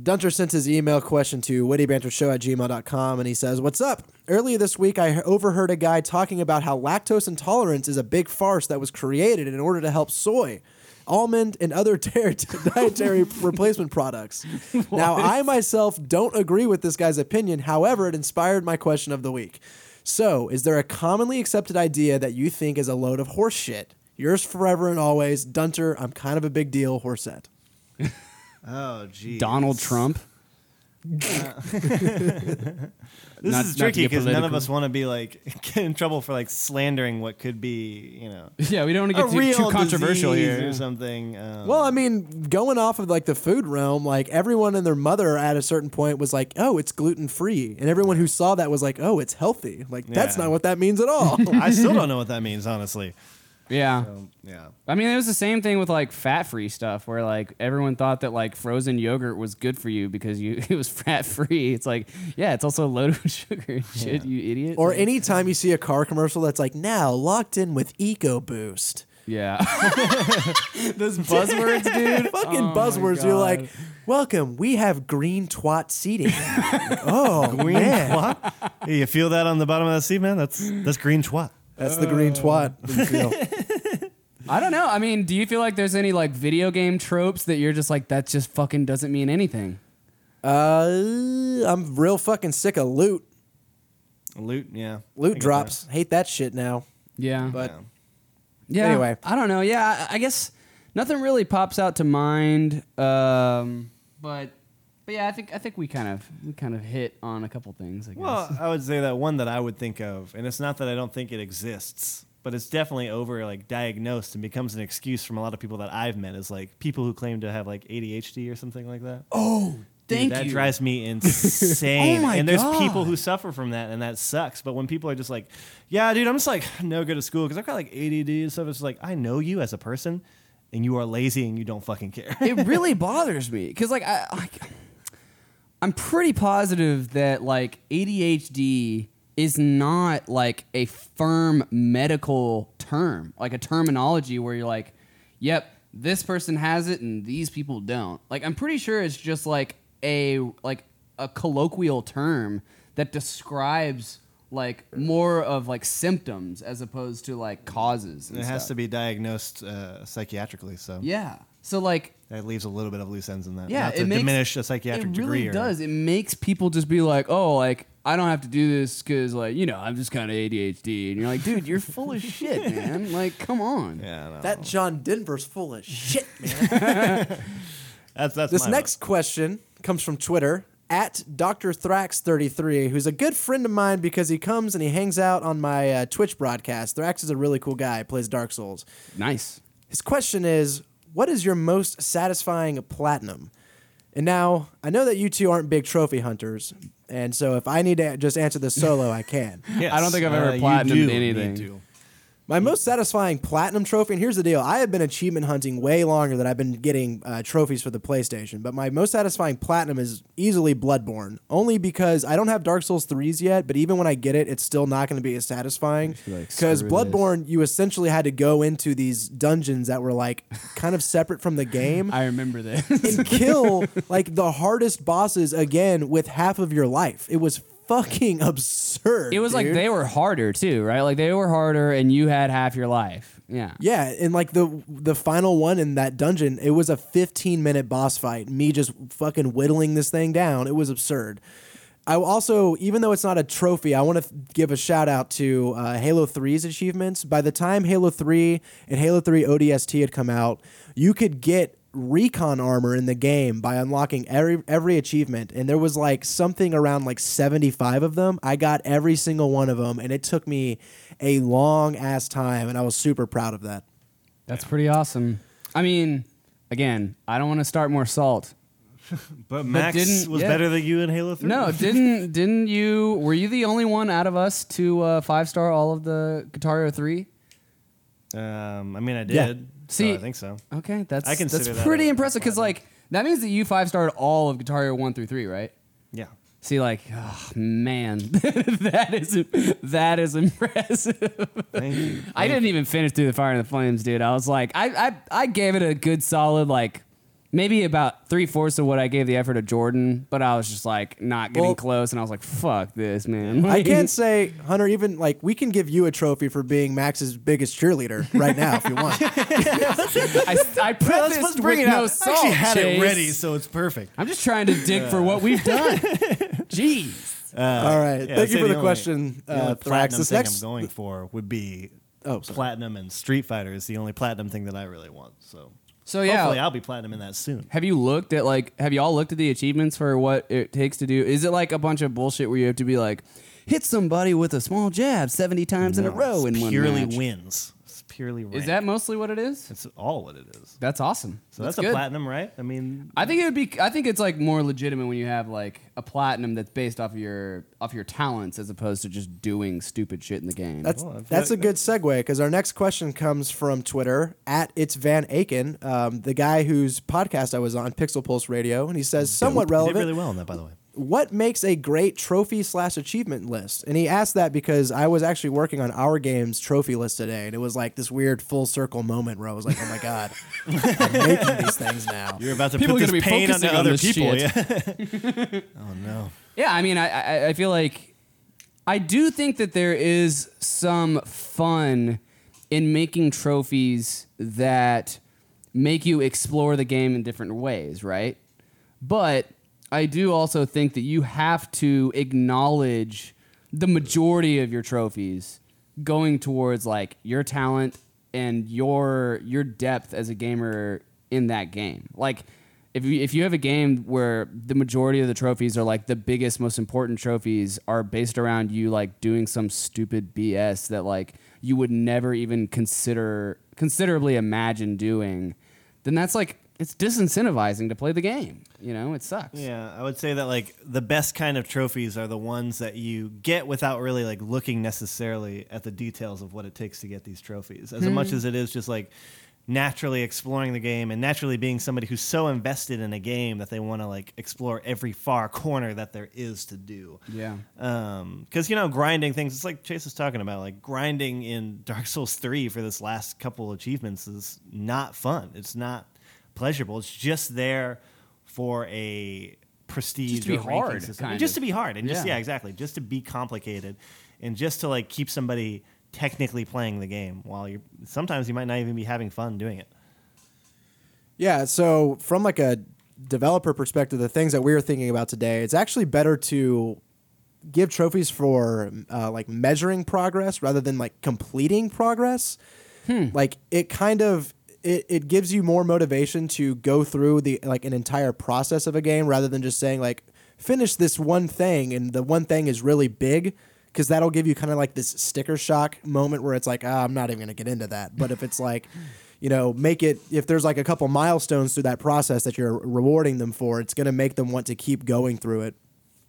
Dunter sent his email question to wittybantershow at gmail.com and he says, What's up? Earlier this week, I overheard a guy talking about how lactose intolerance is a big farce that was created in order to help soy, almond, and other ter- dietary replacement products. Now, I myself don't agree with this guy's opinion. However, it inspired my question of the week. So, is there a commonly accepted idea that you think is a load of horse shit? Yours forever and always, Dunter. I'm kind of a big deal, Horset. Oh, geez. Donald Trump. This Not- is not to tricky get because none of political. us want to be like get in trouble for like slandering what could be, you know, Yeah, we don't want to get too, too controversial disease here. or something. Um, Well, I mean, going off of like the food realm, like everyone and their mother at a certain point was like, "Oh, it's gluten free," and everyone who saw that was like, "Oh, it's healthy." Like that's Yeah. not what that means at all. I still don't know what that means, honestly. Yeah. Um, yeah. I mean, it was the same thing with like fat-free stuff, where like everyone thought that like frozen yogurt was good for you because you it was fat-free. It's like, yeah, it's also loaded with sugar and shit. You idiot. or Like, anytime you see a car commercial that's like, "Now locked in with EcoBoost." yeah, those buzzwords, dude. Fucking Oh buzzwords. You're like, "Welcome, we have green twat seating." Like, oh man, What? Hey, you feel that on the bottom of that seat, man? That's that's green twat. That's the green twat. you feel. I don't know. I mean, do you feel like there's any like video game tropes that you're just like that just fucking doesn't mean anything? Uh, I'm real fucking sick of loot. Loot, yeah. I Loot get drops. Hate that shit now. Yeah, But Yeah. yeah. anyway. I don't know. Yeah, I, I guess nothing really pops out to mind. Um, but but yeah, I think I think we kind of we kind of hit on a couple things. I guess. Well, I would say that one that I would think of, and it's not that I don't think it exists, but it's definitely over like diagnosed and becomes an excuse from a lot of people that I've met is like people who claim to have like ADHD or something like that. oh, Dude, thank that you. drives me insane. Oh my and there's God. people who suffer from that, and that sucks. But when people are just like, "Yeah, dude, I'm just like no good at school because I've got like ADD and stuff," it's like I know you as a person, and you are lazy and you don't fucking care. it really bothers me because like I, I I'm pretty positive that like ADHD is not like a firm medical term, like a terminology where you're like, yep, this person has it and these people don't. Like I'm pretty sure it's just like a like a colloquial term that describes like more of like symptoms as opposed to like causes. And it has stuff. to be diagnosed uh, psychiatrically, so Yeah. So like that leaves a little bit of loose ends in that. yeah, not to it makes, diminish a psychiatric It degree. really or- does. It makes people just be like, oh, like I don't have to do this because, like, you know, I'm just kind of ADHD, and you're like, dude, you're full of shit, man. Like, come on. Yeah, no. That John Denver's full of shit, man. that's that's This my next question comes from Twitter at Dr. Thrax33, who's a good friend of mine because he comes and he hangs out on my uh, Twitch broadcast. Thrax is a really cool guy, plays Dark Souls. Nice. His question is What is your most satisfying platinum? And now, I know that you two aren't big trophy hunters, and so if I need to just answer this solo, I can. Yes, I don't think I've ever uh, you platinumed do anything. My most satisfying platinum trophy, and here's the deal: I have been achievement hunting way longer than I've been getting uh, trophies for the PlayStation. But my most satisfying platinum is easily Bloodborne, only because I don't have Dark Souls threes yet. But even when I get it, it's still not going to be as satisfying because screw Bloodborne, you essentially had to go into these dungeons that were like kind of separate from the game. I remember this. and kill like the hardest bosses again with half of your life. It was fucking absurd. it was like dude. they were harder, too, right? Like, they were harder, and you had half your life. Yeah. Yeah, and like the the final one in that dungeon, it was a 15 minute boss fight. Me just fucking whittling this thing down. It was absurd. I also, even though it's not a trophy, I want to give a shout out to uh, Halo 3's achievements. By the time Halo 3 and Halo 3 ODST had come out, you could get recon armor in the game by unlocking every every achievement and there was like something around like 75 of them i got every single one of them and it took me a long ass time and i was super proud of that That's pretty awesome. I mean, again, I don't want to start more salt. But Max didn't- was yeah. better than you in Halo Three. No, didn't didn't you? Were you the only one out of us to uh, five star all of the Guitar three? Um, I mean, I did. See- I think so. Okay, that's I consider that's that pretty a- impressive because like that means that you five starred all of Guitar Hero one through three, right? Yeah. See, like, oh, man, that is that is impressive. Thank you. I didn't even finish through the Fire and the Flames, dude. I was like, I I, I gave it a good solid like. Maybe about three fourths of what I gave the effort to Jordan, but I was just like not getting Well- close, and I was like, "Fuck this, man!" I can't say, Hunter, even like we can give you a trophy for being Max's biggest cheerleader right now if you want. I, I prefaced let's, let's bring with it no out. salt, I actually had Chase. it ready, so it's perfect. I'm just trying to dig for what we've done. Jeez. All right. Yeah, Thank you say for the, only- question, The only uh, Thrax. platinum This thing next, I'm going for would be Oh, sorry. platinum and Street Fighter is the only platinum thing that I really want. So So yeah, Hopefully, I'll be platinum in that soon. Have you looked at like have you all looked at the achievements for what it takes to do? Is it like a bunch of bullshit where you have to be like hit somebody with a small jab 70 times in a row in one purely match? wins. It's purely. Is that mostly what it is? It's all what it is. That's awesome. So that's, a good. platinum, right? I mean, I think it would be. I think it's like more legitimate when you have like a platinum that's based off of your off your talents as opposed to just doing stupid shit in the game. That's Well, I feel that's a like good segue because our next question comes from Twitter at it's Van Aken, um, the guy whose podcast I was on, Pixel Pulse Radio, and he says somewhat you did relevant. really well on that, by the way. What makes a great trophy slash achievement list? And he asked that because I was actually working on our game's trophy list today, and it was like this weird full circle moment where I was like, "Oh my god, I'm making these things now." You're about to People put are this be pain onto on other people. shit. Yeah. oh no. Yeah, I mean, I, I I feel like I do think that there is some fun in making trophies that make you explore the game in different ways, right? But I do also think that you have to acknowledge the majority of your trophies going towards like your talent and your your depth as a gamer in that game. Like if you if you have a game where the majority of the trophies are like the biggest most important trophies are based around you like doing some stupid BS that like you would never even consider considerably imagine doing, then that's like it's disincentivizing to play the game. You know, it sucks. Yeah, I would say that like the best kind of trophies are the ones that you get without really like looking necessarily at the details of what it takes to get these trophies. As much as it is just like naturally exploring the game and naturally being somebody who's so invested in a game that they want to like explore every far corner that there is to do. Yeah. Um, because you know, grinding things. It's like Chase was talking about. Like grinding in Dark Souls three for this last couple achievements is not fun. It's not pleasurable. It's just there for a prestige Just to be or hard, just of. to be hard and just Yeah. yeah, exactly. Just to be complicated, and just to like keep somebody technically playing the game while you're. Sometimes you might not even be having fun doing it. Yeah, so from like a developer perspective, the things that we were thinking about today, it's actually better to give trophies for uh, like measuring progress rather than like completing progress. Like it kind of it, it gives you more motivation to go through the like an entire process of a game rather than just saying like finish this one thing and the one thing is really big because that'll give you kind of like this sticker shock moment where it's like ah, I'm not even gonna get into that. But if it's like you know make it if there's like a couple milestones through that process that you're rewarding them for, it's gonna make them want to keep going through it.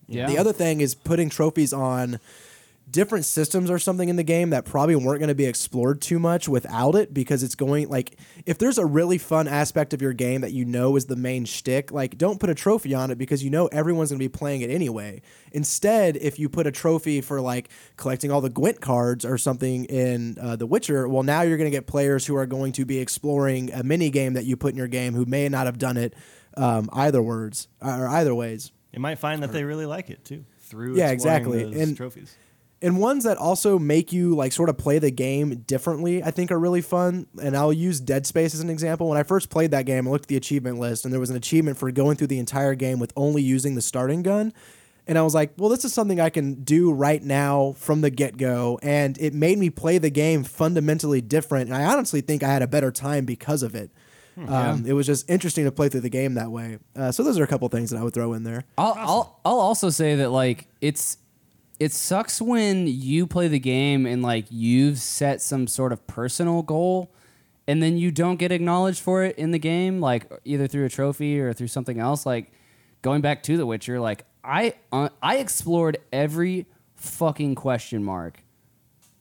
Yeah. The other thing is putting trophies on different systems or something in the game that probably weren't going to be explored too much without it because it's going like if there's a really fun aspect of your game that you know is the main shtick, like don't put a trophy on it because you know everyone's going to be playing it anyway. Instead, if you put a trophy for like collecting all the Gwent cards or something in uh, The Witcher, well now you're going to get players who are going to be exploring a mini game that you put in your game who may not have done it um, either words or either ways. You might find that they really like it too through Yeah, exactly. those And- trophies. And ones that also make you like sort of play the game differently i think are really fun. And i'll use dead space as an example. When i first played that game i looked at the achievement list and there was an achievement for going through the entire game with only using the starting gun. And i was like well this is something i can do right now from the get-go. And it made me play the game fundamentally different. And i honestly think i had a better time because of it. Um, it was just interesting to play through the game that way. Uh, so those are a couple things that i would throw in there. I'll, I'll I'll also say that like it's it sucks when you play the game and like you've set some sort of personal goal and then you don't get acknowledged for it in the game like either through a trophy or through something else like going back to the witcher like i uh, i explored every fucking question mark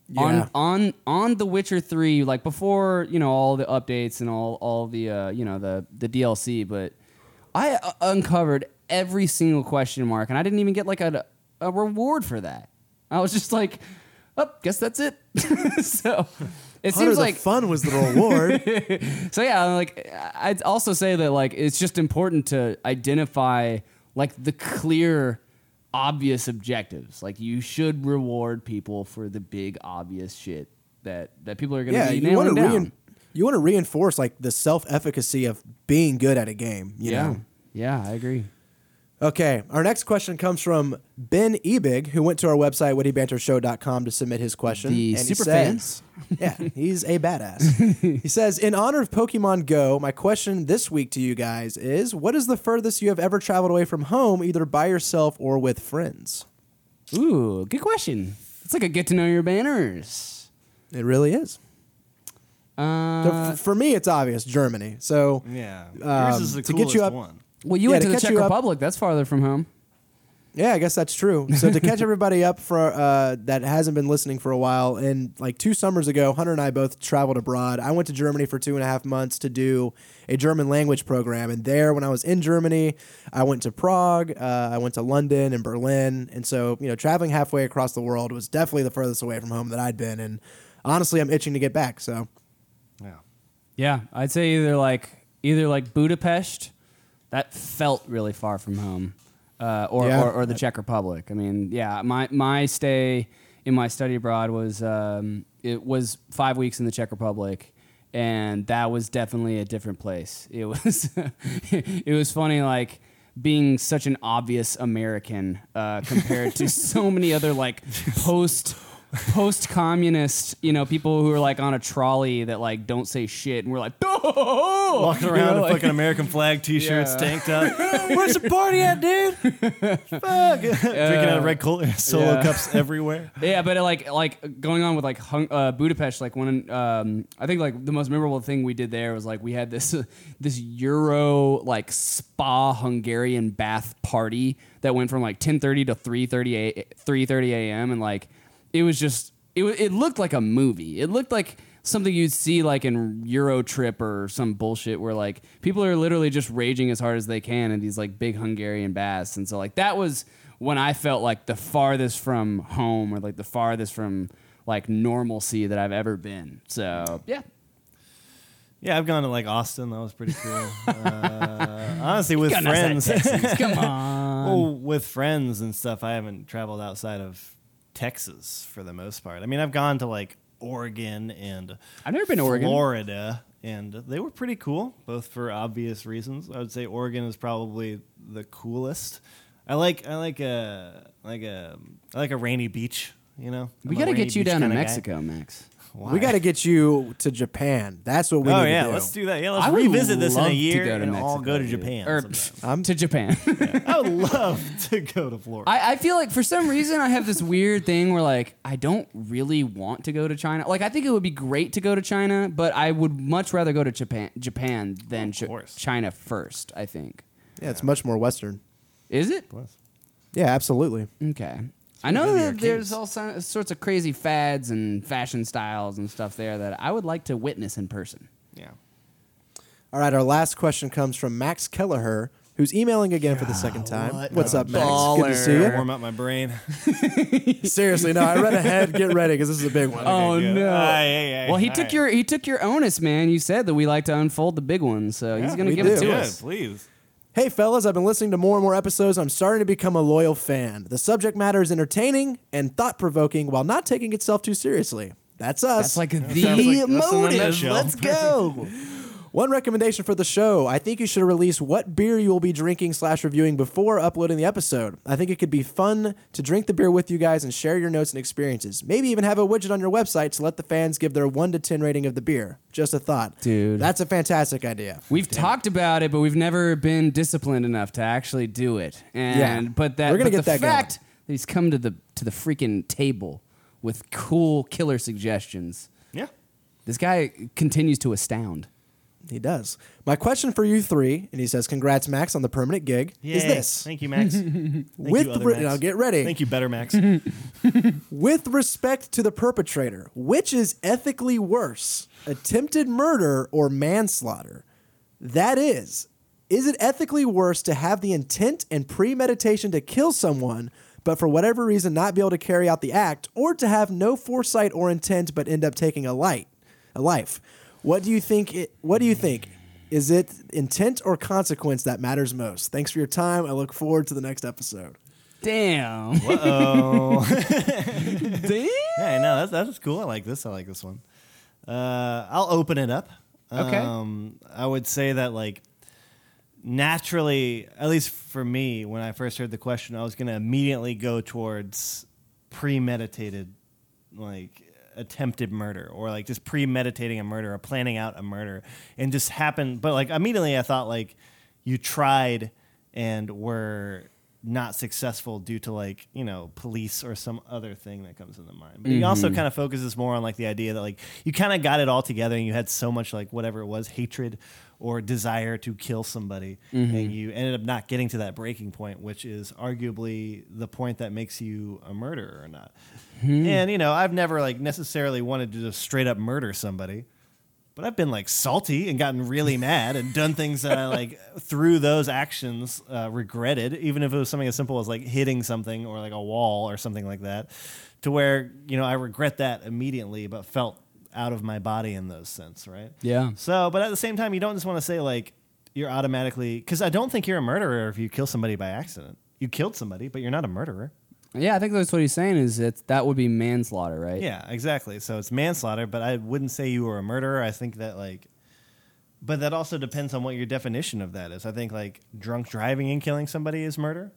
Yeah. on on on The Witcher Three, like before you know all the updates and all all the uh, you know the the DLC, but I uh, uncovered every single question mark, and I didn't even get like a a reward for that. I was just like, oh, guess that's it. so it Hunter, seems like fun was the reward so yeah, like I'd also say that like it's just important to identify like the clear obvious objectives. Like you should reward people for the big obvious shit that that people are going to yeah, be you want nailing to down. rein, you want to reinforce like the self efficacy of being good at a game. You yeah. know, Yeah, I agree. Okay, our next question comes from Ben Ebig, who went to our website, wittybantershow.com, to submit his question. The and super said- fans. Yeah, he's a badass. he says, In honor of Pokemon Go, my question this week to you guys is what is the furthest you have ever traveled away from home, either by yourself or with friends? Ooh, good question. It's like a get to know your banners. It really is. So Uh, f- for me, it's obvious Germany. So Yeah. Um, Yours is the to get you coolest up- one. Well, you Yeah, went to to the Czech Republic. That's farther from home. Yeah, I guess that's true. So to catch everybody up for uh, that hasn't been listening for a while, and like two summers ago, Hunter and I both traveled abroad. I went to Germany for two and a half months to do a German language program, and there, when I was in Germany, I went to Prague, uh, I went to London and Berlin, and so you know, traveling halfway across the world was definitely the furthest away from home that I'd been, and honestly, I'm itching to get back. So Yeah. Yeah, I'd say either like either like Budapest, that felt really far from home, uh, or, Yeah. or or the Czech Republic. I mean, yeah, my my stay in my study abroad was um, it was five weeks in the Czech Republic, and that was definitely a different place. It was it was funny like. Being such an obvious American uh, compared to so many other like post post communist, you know, people who are like on a trolley that like don't say shit, and we're like, oh, Walking around in fucking American flag t-shirts, Yeah. tanked up. Where's the party at, dude? Fuck. Drinking out of red Cola, solo Yeah. cups everywhere. Yeah, but uh, like like going on with like hung, uh, Budapest, like when um, I think like the most memorable thing we did there was like we had this this Euro like spa Hungarian bath party that went from like ten thirty to three thirty a three thirty a.m. and like it was just it it looked like a movie. It looked like something you'd see like in Euro Trip or some bullshit where like people are literally just raging as hard as they can in these like big Hungarian baths. And so like that was when I felt like the farthest from home or like the farthest from like normalcy that I've ever been. So yeah. Yeah, I've gone to like Austin. That was pretty cool. Uh, honestly, with Got us that friends. Come on. well, with friends and stuff, I haven't traveled outside of Texas for the most part. I mean, I've gone to like Oregon and I've never been to Oregon. Florida, and they were pretty cool, both for obvious reasons. I would say Oregon is probably the coolest. I like I like a like a I like a rainy beach. You know, we got to get you down to kinda guy. Mexico, Max. Why? we got to get you to Japan. That's what we Oh need yeah, to do. let's do that. Yeah, let's I would revisit this in love a to year go to and all Mexico, go to dude. Japan. Or sometime. I'm to Japan. I would love to go to Florida. I, I feel like for some reason I have this weird thing where like I don't really want to go to China. Like I think it would be great to go to China, but I would much rather go to Japan Japan than Ch- course. China first. I think. yeah, it's much more Western. Is it? Yeah, absolutely. Okay. I know go the that there's all so- sorts of crazy fads and fashion styles and stuff there that I would like to witness in person. yeah. All right, our last question comes from Max Kelleher, who's emailing again for the second time. What's up, Max? Good to see you. Warm up my brain. Seriously, no, I read ahead. Get ready because this is a big one. Oh good. no! Yeah, yeah, well, he all took right. your he took your onus, man. You said that we like to unfold the big ones, so he's gonna we give it to Good, us. please. Hey, fellas, I've been listening to more and more episodes. I'm starting to become a loyal fan. The subject matter is entertaining and thought provoking while not taking itself too seriously. That's us. That's like the sounds like- that's in a motive. nutshell. Let's go. One recommendation for the show. I think you should release what beer you will be drinking slash reviewing before uploading the episode. I think it could be fun to drink the beer with you guys and share your notes and experiences. Maybe even have a widget on your website to let the fans give their 1 to 10 rating of the beer. Just a thought. Dude. That's a fantastic idea. We've talked about it, but we've never been disciplined enough to actually do it. And Yeah. but that We're gonna but get the that going. fact that he's come to the to the freaking table with cool killer suggestions. Yeah. This guy continues to astound. He does. My question for you three, and he says, Congrats, Max, on the permanent gig, is Yay. this. Thank you, Max. Thank With you, other re- Max. now get ready. Thank you, better Max. With respect to the perpetrator, which is ethically worse, attempted murder or manslaughter? That is, is it ethically worse to have the intent and premeditation to kill someone, but for whatever reason not be able to carry out the act, or to have no foresight or intent but end up taking a light, a life? What do you think? It, what do you think? Is it intent or consequence that matters most? Thanks for your time. I look forward to the next episode. Damn. oh. Damn. Hey, no, that's that's cool. I like this. I like this one. Uh, I'll open it up. Okay. Um, I would say that like naturally, at least for me, when I first heard the question, I was going to immediately go towards premeditated, like attempted murder, or like just premeditating a murder or planning out a murder, and just happened. But like immediately, I thought like you tried and were not successful due to like you know police or some other thing that comes into mind but he also mm-hmm. kind of focuses more on like the idea that like you kind of got it all together and you had so much like whatever it was hatred or desire to kill somebody and you ended up not getting to that breaking point which is arguably the point that makes you a murderer or not. And you know i've never like necessarily wanted to just straight up murder somebody but I've been like salty and gotten really mad and done things that I like through those actions uh, regretted, even if it was something as simple as like hitting something or like a wall or something like that, to where you know I regret that immediately, but felt out of my body in those sense, right? Yeah. So, but at the same time, you don't just want to say like you're automatically because I don't think you're a murderer if you kill somebody by accident. You killed somebody, but you're not a murderer. Yeah, I think that's what he's saying. Is that that would be manslaughter, right? Yeah, exactly. So it's manslaughter, but I wouldn't say you were a murderer. I think that like, but that also depends on what your definition of that is. I think like drunk driving and killing somebody is murder,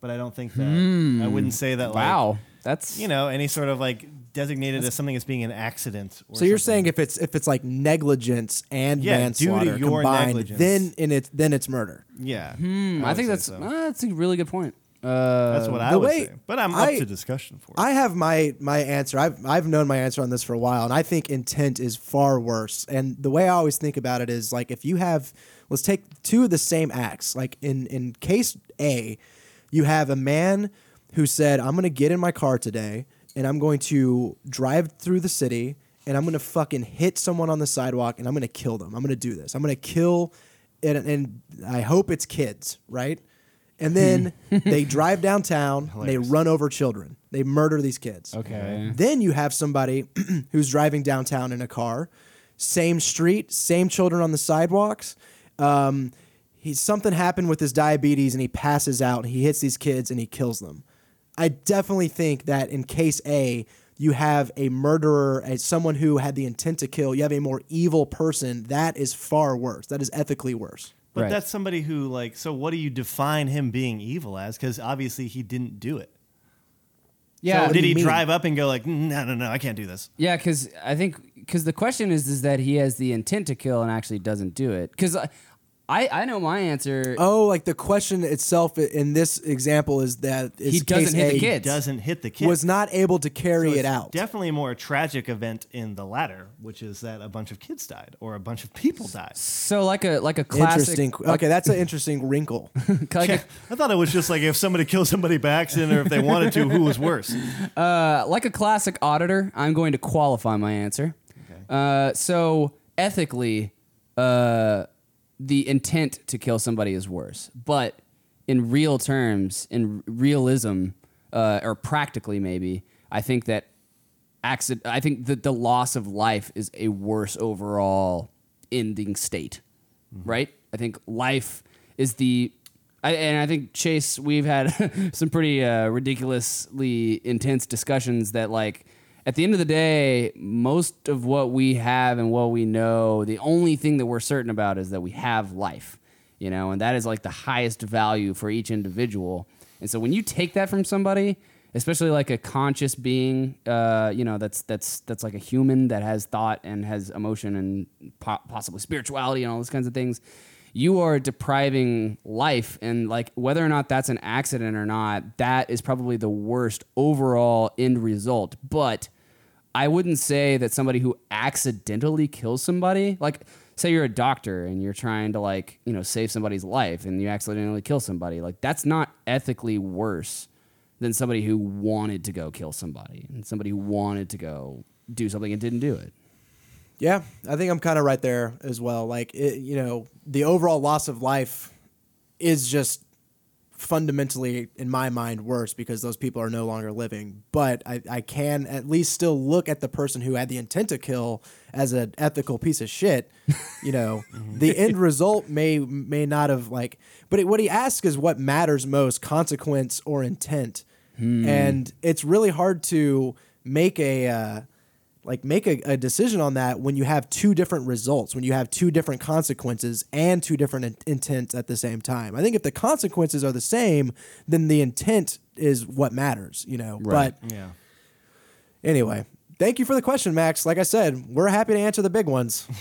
but I don't think that I hmm. wouldn't say that. Wow, that's you know, any sort of like designated as something as being an accident. Or So you're something. saying if it's if it's like negligence and Yeah, due to manslaughter your combined, negligence. then in it then it's murder. yeah, Hmm, I, would think that's so. uh, that's a really good point. Uh, that's what I the would way say. But I'm I- up to discussion for it. I have my my answer. I've I've known my answer on this for a while, and I think intent is far worse. And the way I always think about it is like if you have, let's take two of the same acts. Like in in case A, you have a man who said, "I'm going to get in my car today, and I'm going to drive through the city, and I'm going to fucking hit someone on the sidewalk, and I'm going to kill them. I'm going to do this. I'm going to kill." And, and I hope it's kids, right? And then they drive downtown, and they Hilarious. run over children. They murder these kids. okay. Then you have somebody who's driving downtown in a car, same street, same children on the sidewalks. Um, he something happened with his diabetes and he passes out. And he hits these kids and he kills them. I definitely think that in case A, you have a murderer, as someone who had the intent to kill. You have a more evil person. That is far worse. That is ethically worse. but Right. that's somebody who like. So what do you define him being evil as? Because obviously he didn't do it. Yeah, So Did he mean? drive up and go like, mm, no, no, no, I can't do this? Yeah, because I think because the question is is that he has the intent to kill and actually doesn't do it. Because uh, I I know my answer. Oh, like the question itself in this example is that is He doesn't case hit the A kids. Doesn't hit the kid. was not able to carry So it out. Definitely a more tragic event in the latter, which is that a bunch of kids died or a bunch of people died. So like a like a classic. Interesting. Okay, that's an interesting wrinkle. Like a, I thought it was just like if somebody killed somebody by accident or if they wanted to, who was worse? uh, like a classic auditor, I'm going to qualify my answer. Uh, so ethically, uh, the intent to kill somebody is worse, but in real terms, in realism, uh, or practically maybe, I think that accident. I think that the loss of life is a worse overall ending state, right? I think life is the. I, and I think Chase, we've had some pretty uh, ridiculously intense discussions that, like, at the end of the day, most of what we have and what we know, the only thing that we're certain about is that we have life, you know, and that is like the highest value for each individual. And so when you take that from somebody, especially like a conscious being, uh, you know, that's that's that's like a human that has thought and has emotion and po- possibly spirituality and all those kinds of things. You are depriving life, and like whether or not that's an accident or not, that is probably the worst overall end result. But I wouldn't say that somebody who accidentally kills somebody, like say you're a doctor and you're trying to like, you know, save somebody's life and you accidentally kill somebody, like that's not ethically worse than somebody who wanted to go kill somebody and somebody who wanted to go do something and didn't do it. Yeah, I think I'm kind of right there as well. Like, it, you know, the overall loss of life is just fundamentally, in my mind, worse because those people are no longer living. But I, I can at least still look at the person who had the intent to kill as an ethical piece of shit. You know, the end result may may not have like, but it, what he asks is what matters most: consequence or intent. And it's really hard to make a. Uh, like make a, a decision on that when you have two different results, when you have two different consequences and two different in- intents at the same time. I think if the consequences are the same, then the intent is what matters, you know. Right. But Yeah. anyway, thank you for the question, Max. Like I said, we're happy to answer the big ones.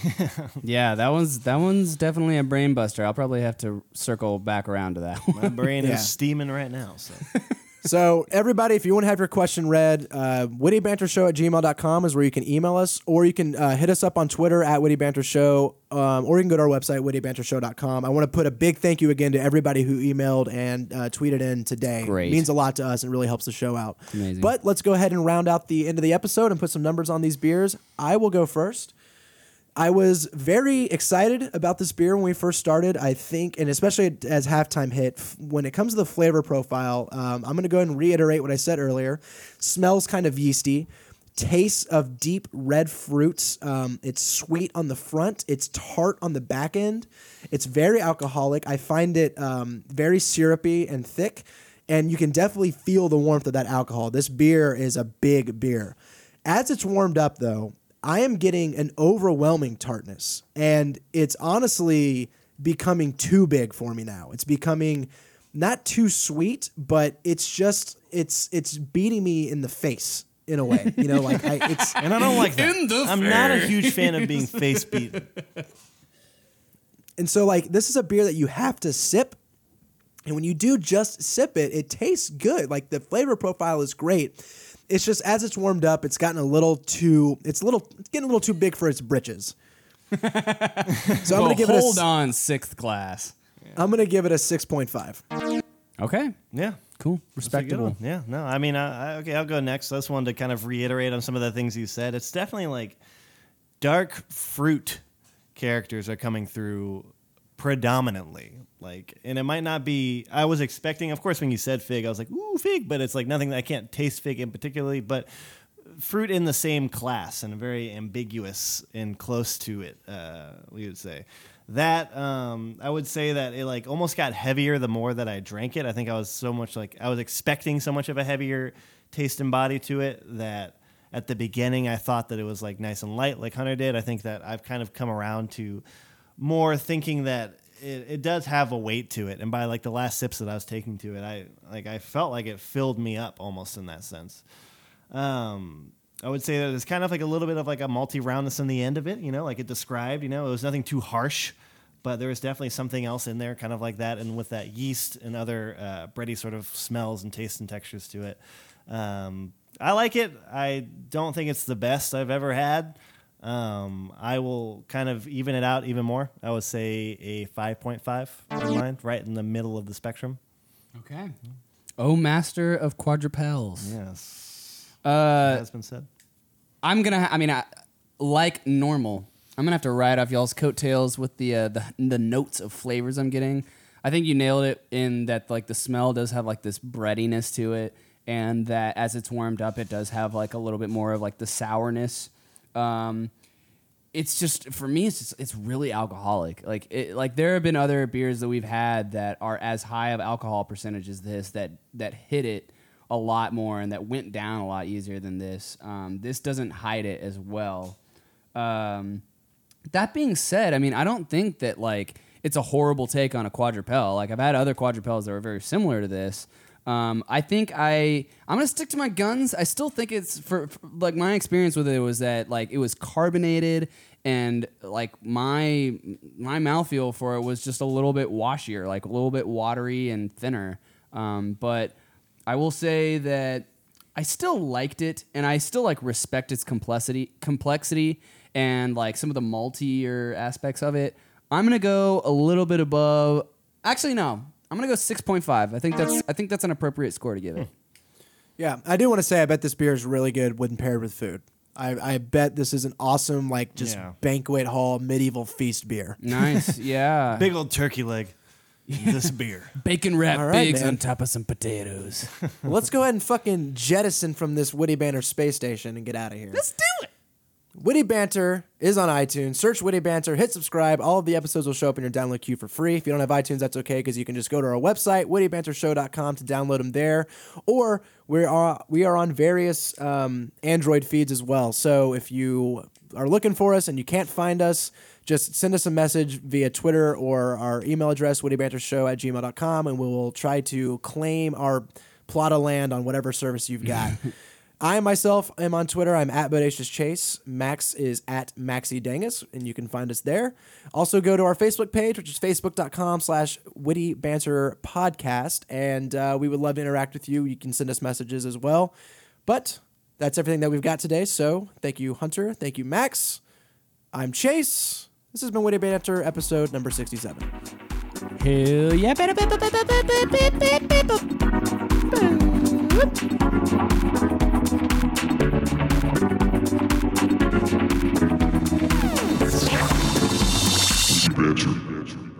Yeah, that one's that one's definitely a brain buster. I'll probably have to circle back around to that. My brain Yeah. is steaming right now. So So, everybody, if you want to have your question read, uh, wittybantershow at gmail.com is where you can email us, or you can uh, hit us up on Twitter at wittybantershow, um, or you can go to our website, wittybantershow.com. I want to put a big thank you again to everybody who emailed and uh, tweeted in today. Great. It means a lot to us and really helps the show out. amazing. But let's go ahead and round out the end of the episode and put some numbers on these beers. I will go first. I was very excited about this beer when we first started. I think, and especially as halftime hit, when it comes to the flavor profile, um, I'm going to go ahead and reiterate what I said earlier. Smells kind of yeasty, tastes of deep red fruits. Um, it's sweet on the front, it's tart on the back end. It's very alcoholic. I find it um, very syrupy and thick, and you can definitely feel the warmth of that alcohol. This beer is a big beer. As it's warmed up, though, I am getting an overwhelming tartness, and it's honestly becoming too big for me now. It's becoming not too sweet, but it's just it's it's beating me in the face in a way. You know, like I, it's and I don't like that. In the I'm not a huge fan of being face beaten. and so like this is a beer that you have to sip. And when you do just sip it, it tastes good. Like the flavor profile is great. It's just as it's warmed up, it's gotten a little too. It's a little. It's getting a little too big for its britches. so I'm Well, gonna give it a. hold on, sixth class. I'm gonna give it a six point five. Okay, Yeah. cool, That's a good respectable. Yeah, no, I mean, I, I, okay, I'll go next. I just wanted to kind of reiterate on some of the things you said. It's definitely like dark fruit characters are coming through predominantly. Like, and it might not be. I was expecting, of course, when you said fig, I was like, ooh, fig, but it's like nothing that I can't taste fig in particularly, but fruit in the same class and very ambiguous and close to it. Uh, we would say that um, I would say that it like almost got heavier the more that I drank it. I think I was so much like I was expecting so much of a heavier taste and body to it that at the beginning I thought that it was like nice and light like Hunter did. I think that I've kind of come around to more thinking that it, it does have a weight to it and by like the last sips that I was taking to it I like I felt like it filled me up almost in that sense. Um, I would say that it's kind of like a little bit of like a multi roundness in the end of it, you know, like it described, you know, it was nothing too harsh, but there was definitely something else in there, kind of like that, and with that yeast and other uh, bready sort of smells and tastes and textures to it. Um, I like it. I don't think it's the best I've ever had. Um, I will kind of even it out even more. I would say a 5.5 in mine, right in the middle of the spectrum. Okay. Oh, master of quadrupels. Yes. Uh, has been said. I'm gonna. Ha- I mean, I, like normal, I'm gonna have to ride off y'all's coattails with the, uh, the the notes of flavors I'm getting. I think you nailed it in that like the smell does have like this breadiness to it, and that as it's warmed up, it does have like a little bit more of like the sourness. Um, it's just for me, it's just, it's really alcoholic. Like it, like there have been other beers that we've had that are as high of alcohol percentage as this that that hit it a lot more and that went down a lot easier than this. Um, this doesn't hide it as well. Um, that being said, I mean, I don't think that like it's a horrible take on a quadrupel. Like I've had other quadrupels that were very similar to this. Um, I think I I'm gonna stick to my guns. I still think it's for, for like my experience with it was that like it was carbonated and like my my mouthfeel for it was just a little bit washier, like a little bit watery and thinner. Um, but I will say that I still liked it, and I still like respect its complexity, complexity, and like some of the maltier aspects of it. I'm gonna go a little bit above. Actually, no, I'm gonna go six point five. I think that's mm. I think that's an appropriate score to give it. Yeah, I do want to say I bet this beer is really good when paired with food. I, I bet this is an awesome like just Yeah. banquet banquet hall medieval feast beer. Nice, yeah. Big old turkey leg. This beer. bacon wrap All right, pigs man. on top of some potatoes. Let's go ahead and fucking jettison from this Witty Banter space station and get out of here. Let's do it. Witty Banter is on iTunes. Search Witty Banter, hit subscribe. All of the episodes will show up in your download queue for free. If you don't have iTunes, that's okay because you can just go to our website, wittybantershow.com, to download them there. Or we are we are on various um, Android feeds as well. So if you are looking for us and you can't find us, just send us a message via Twitter or our email address, wittybantershow at gmail.com, and we will try to claim our plot of land on whatever service you've got. I myself am on Twitter. I'm at Bodacious Chase. Max is at Maxi Dangus, and you can find us there. Also, go to our Facebook page, which is facebook.com slash witty banter podcast, and uh, we would love to interact with you. You can send us messages as well. But that's everything that we've got today. So thank you, Hunter. Thank you, Max. I'm Chase. This has been Witty Banter, episode number 67. Hell yeah. Banter.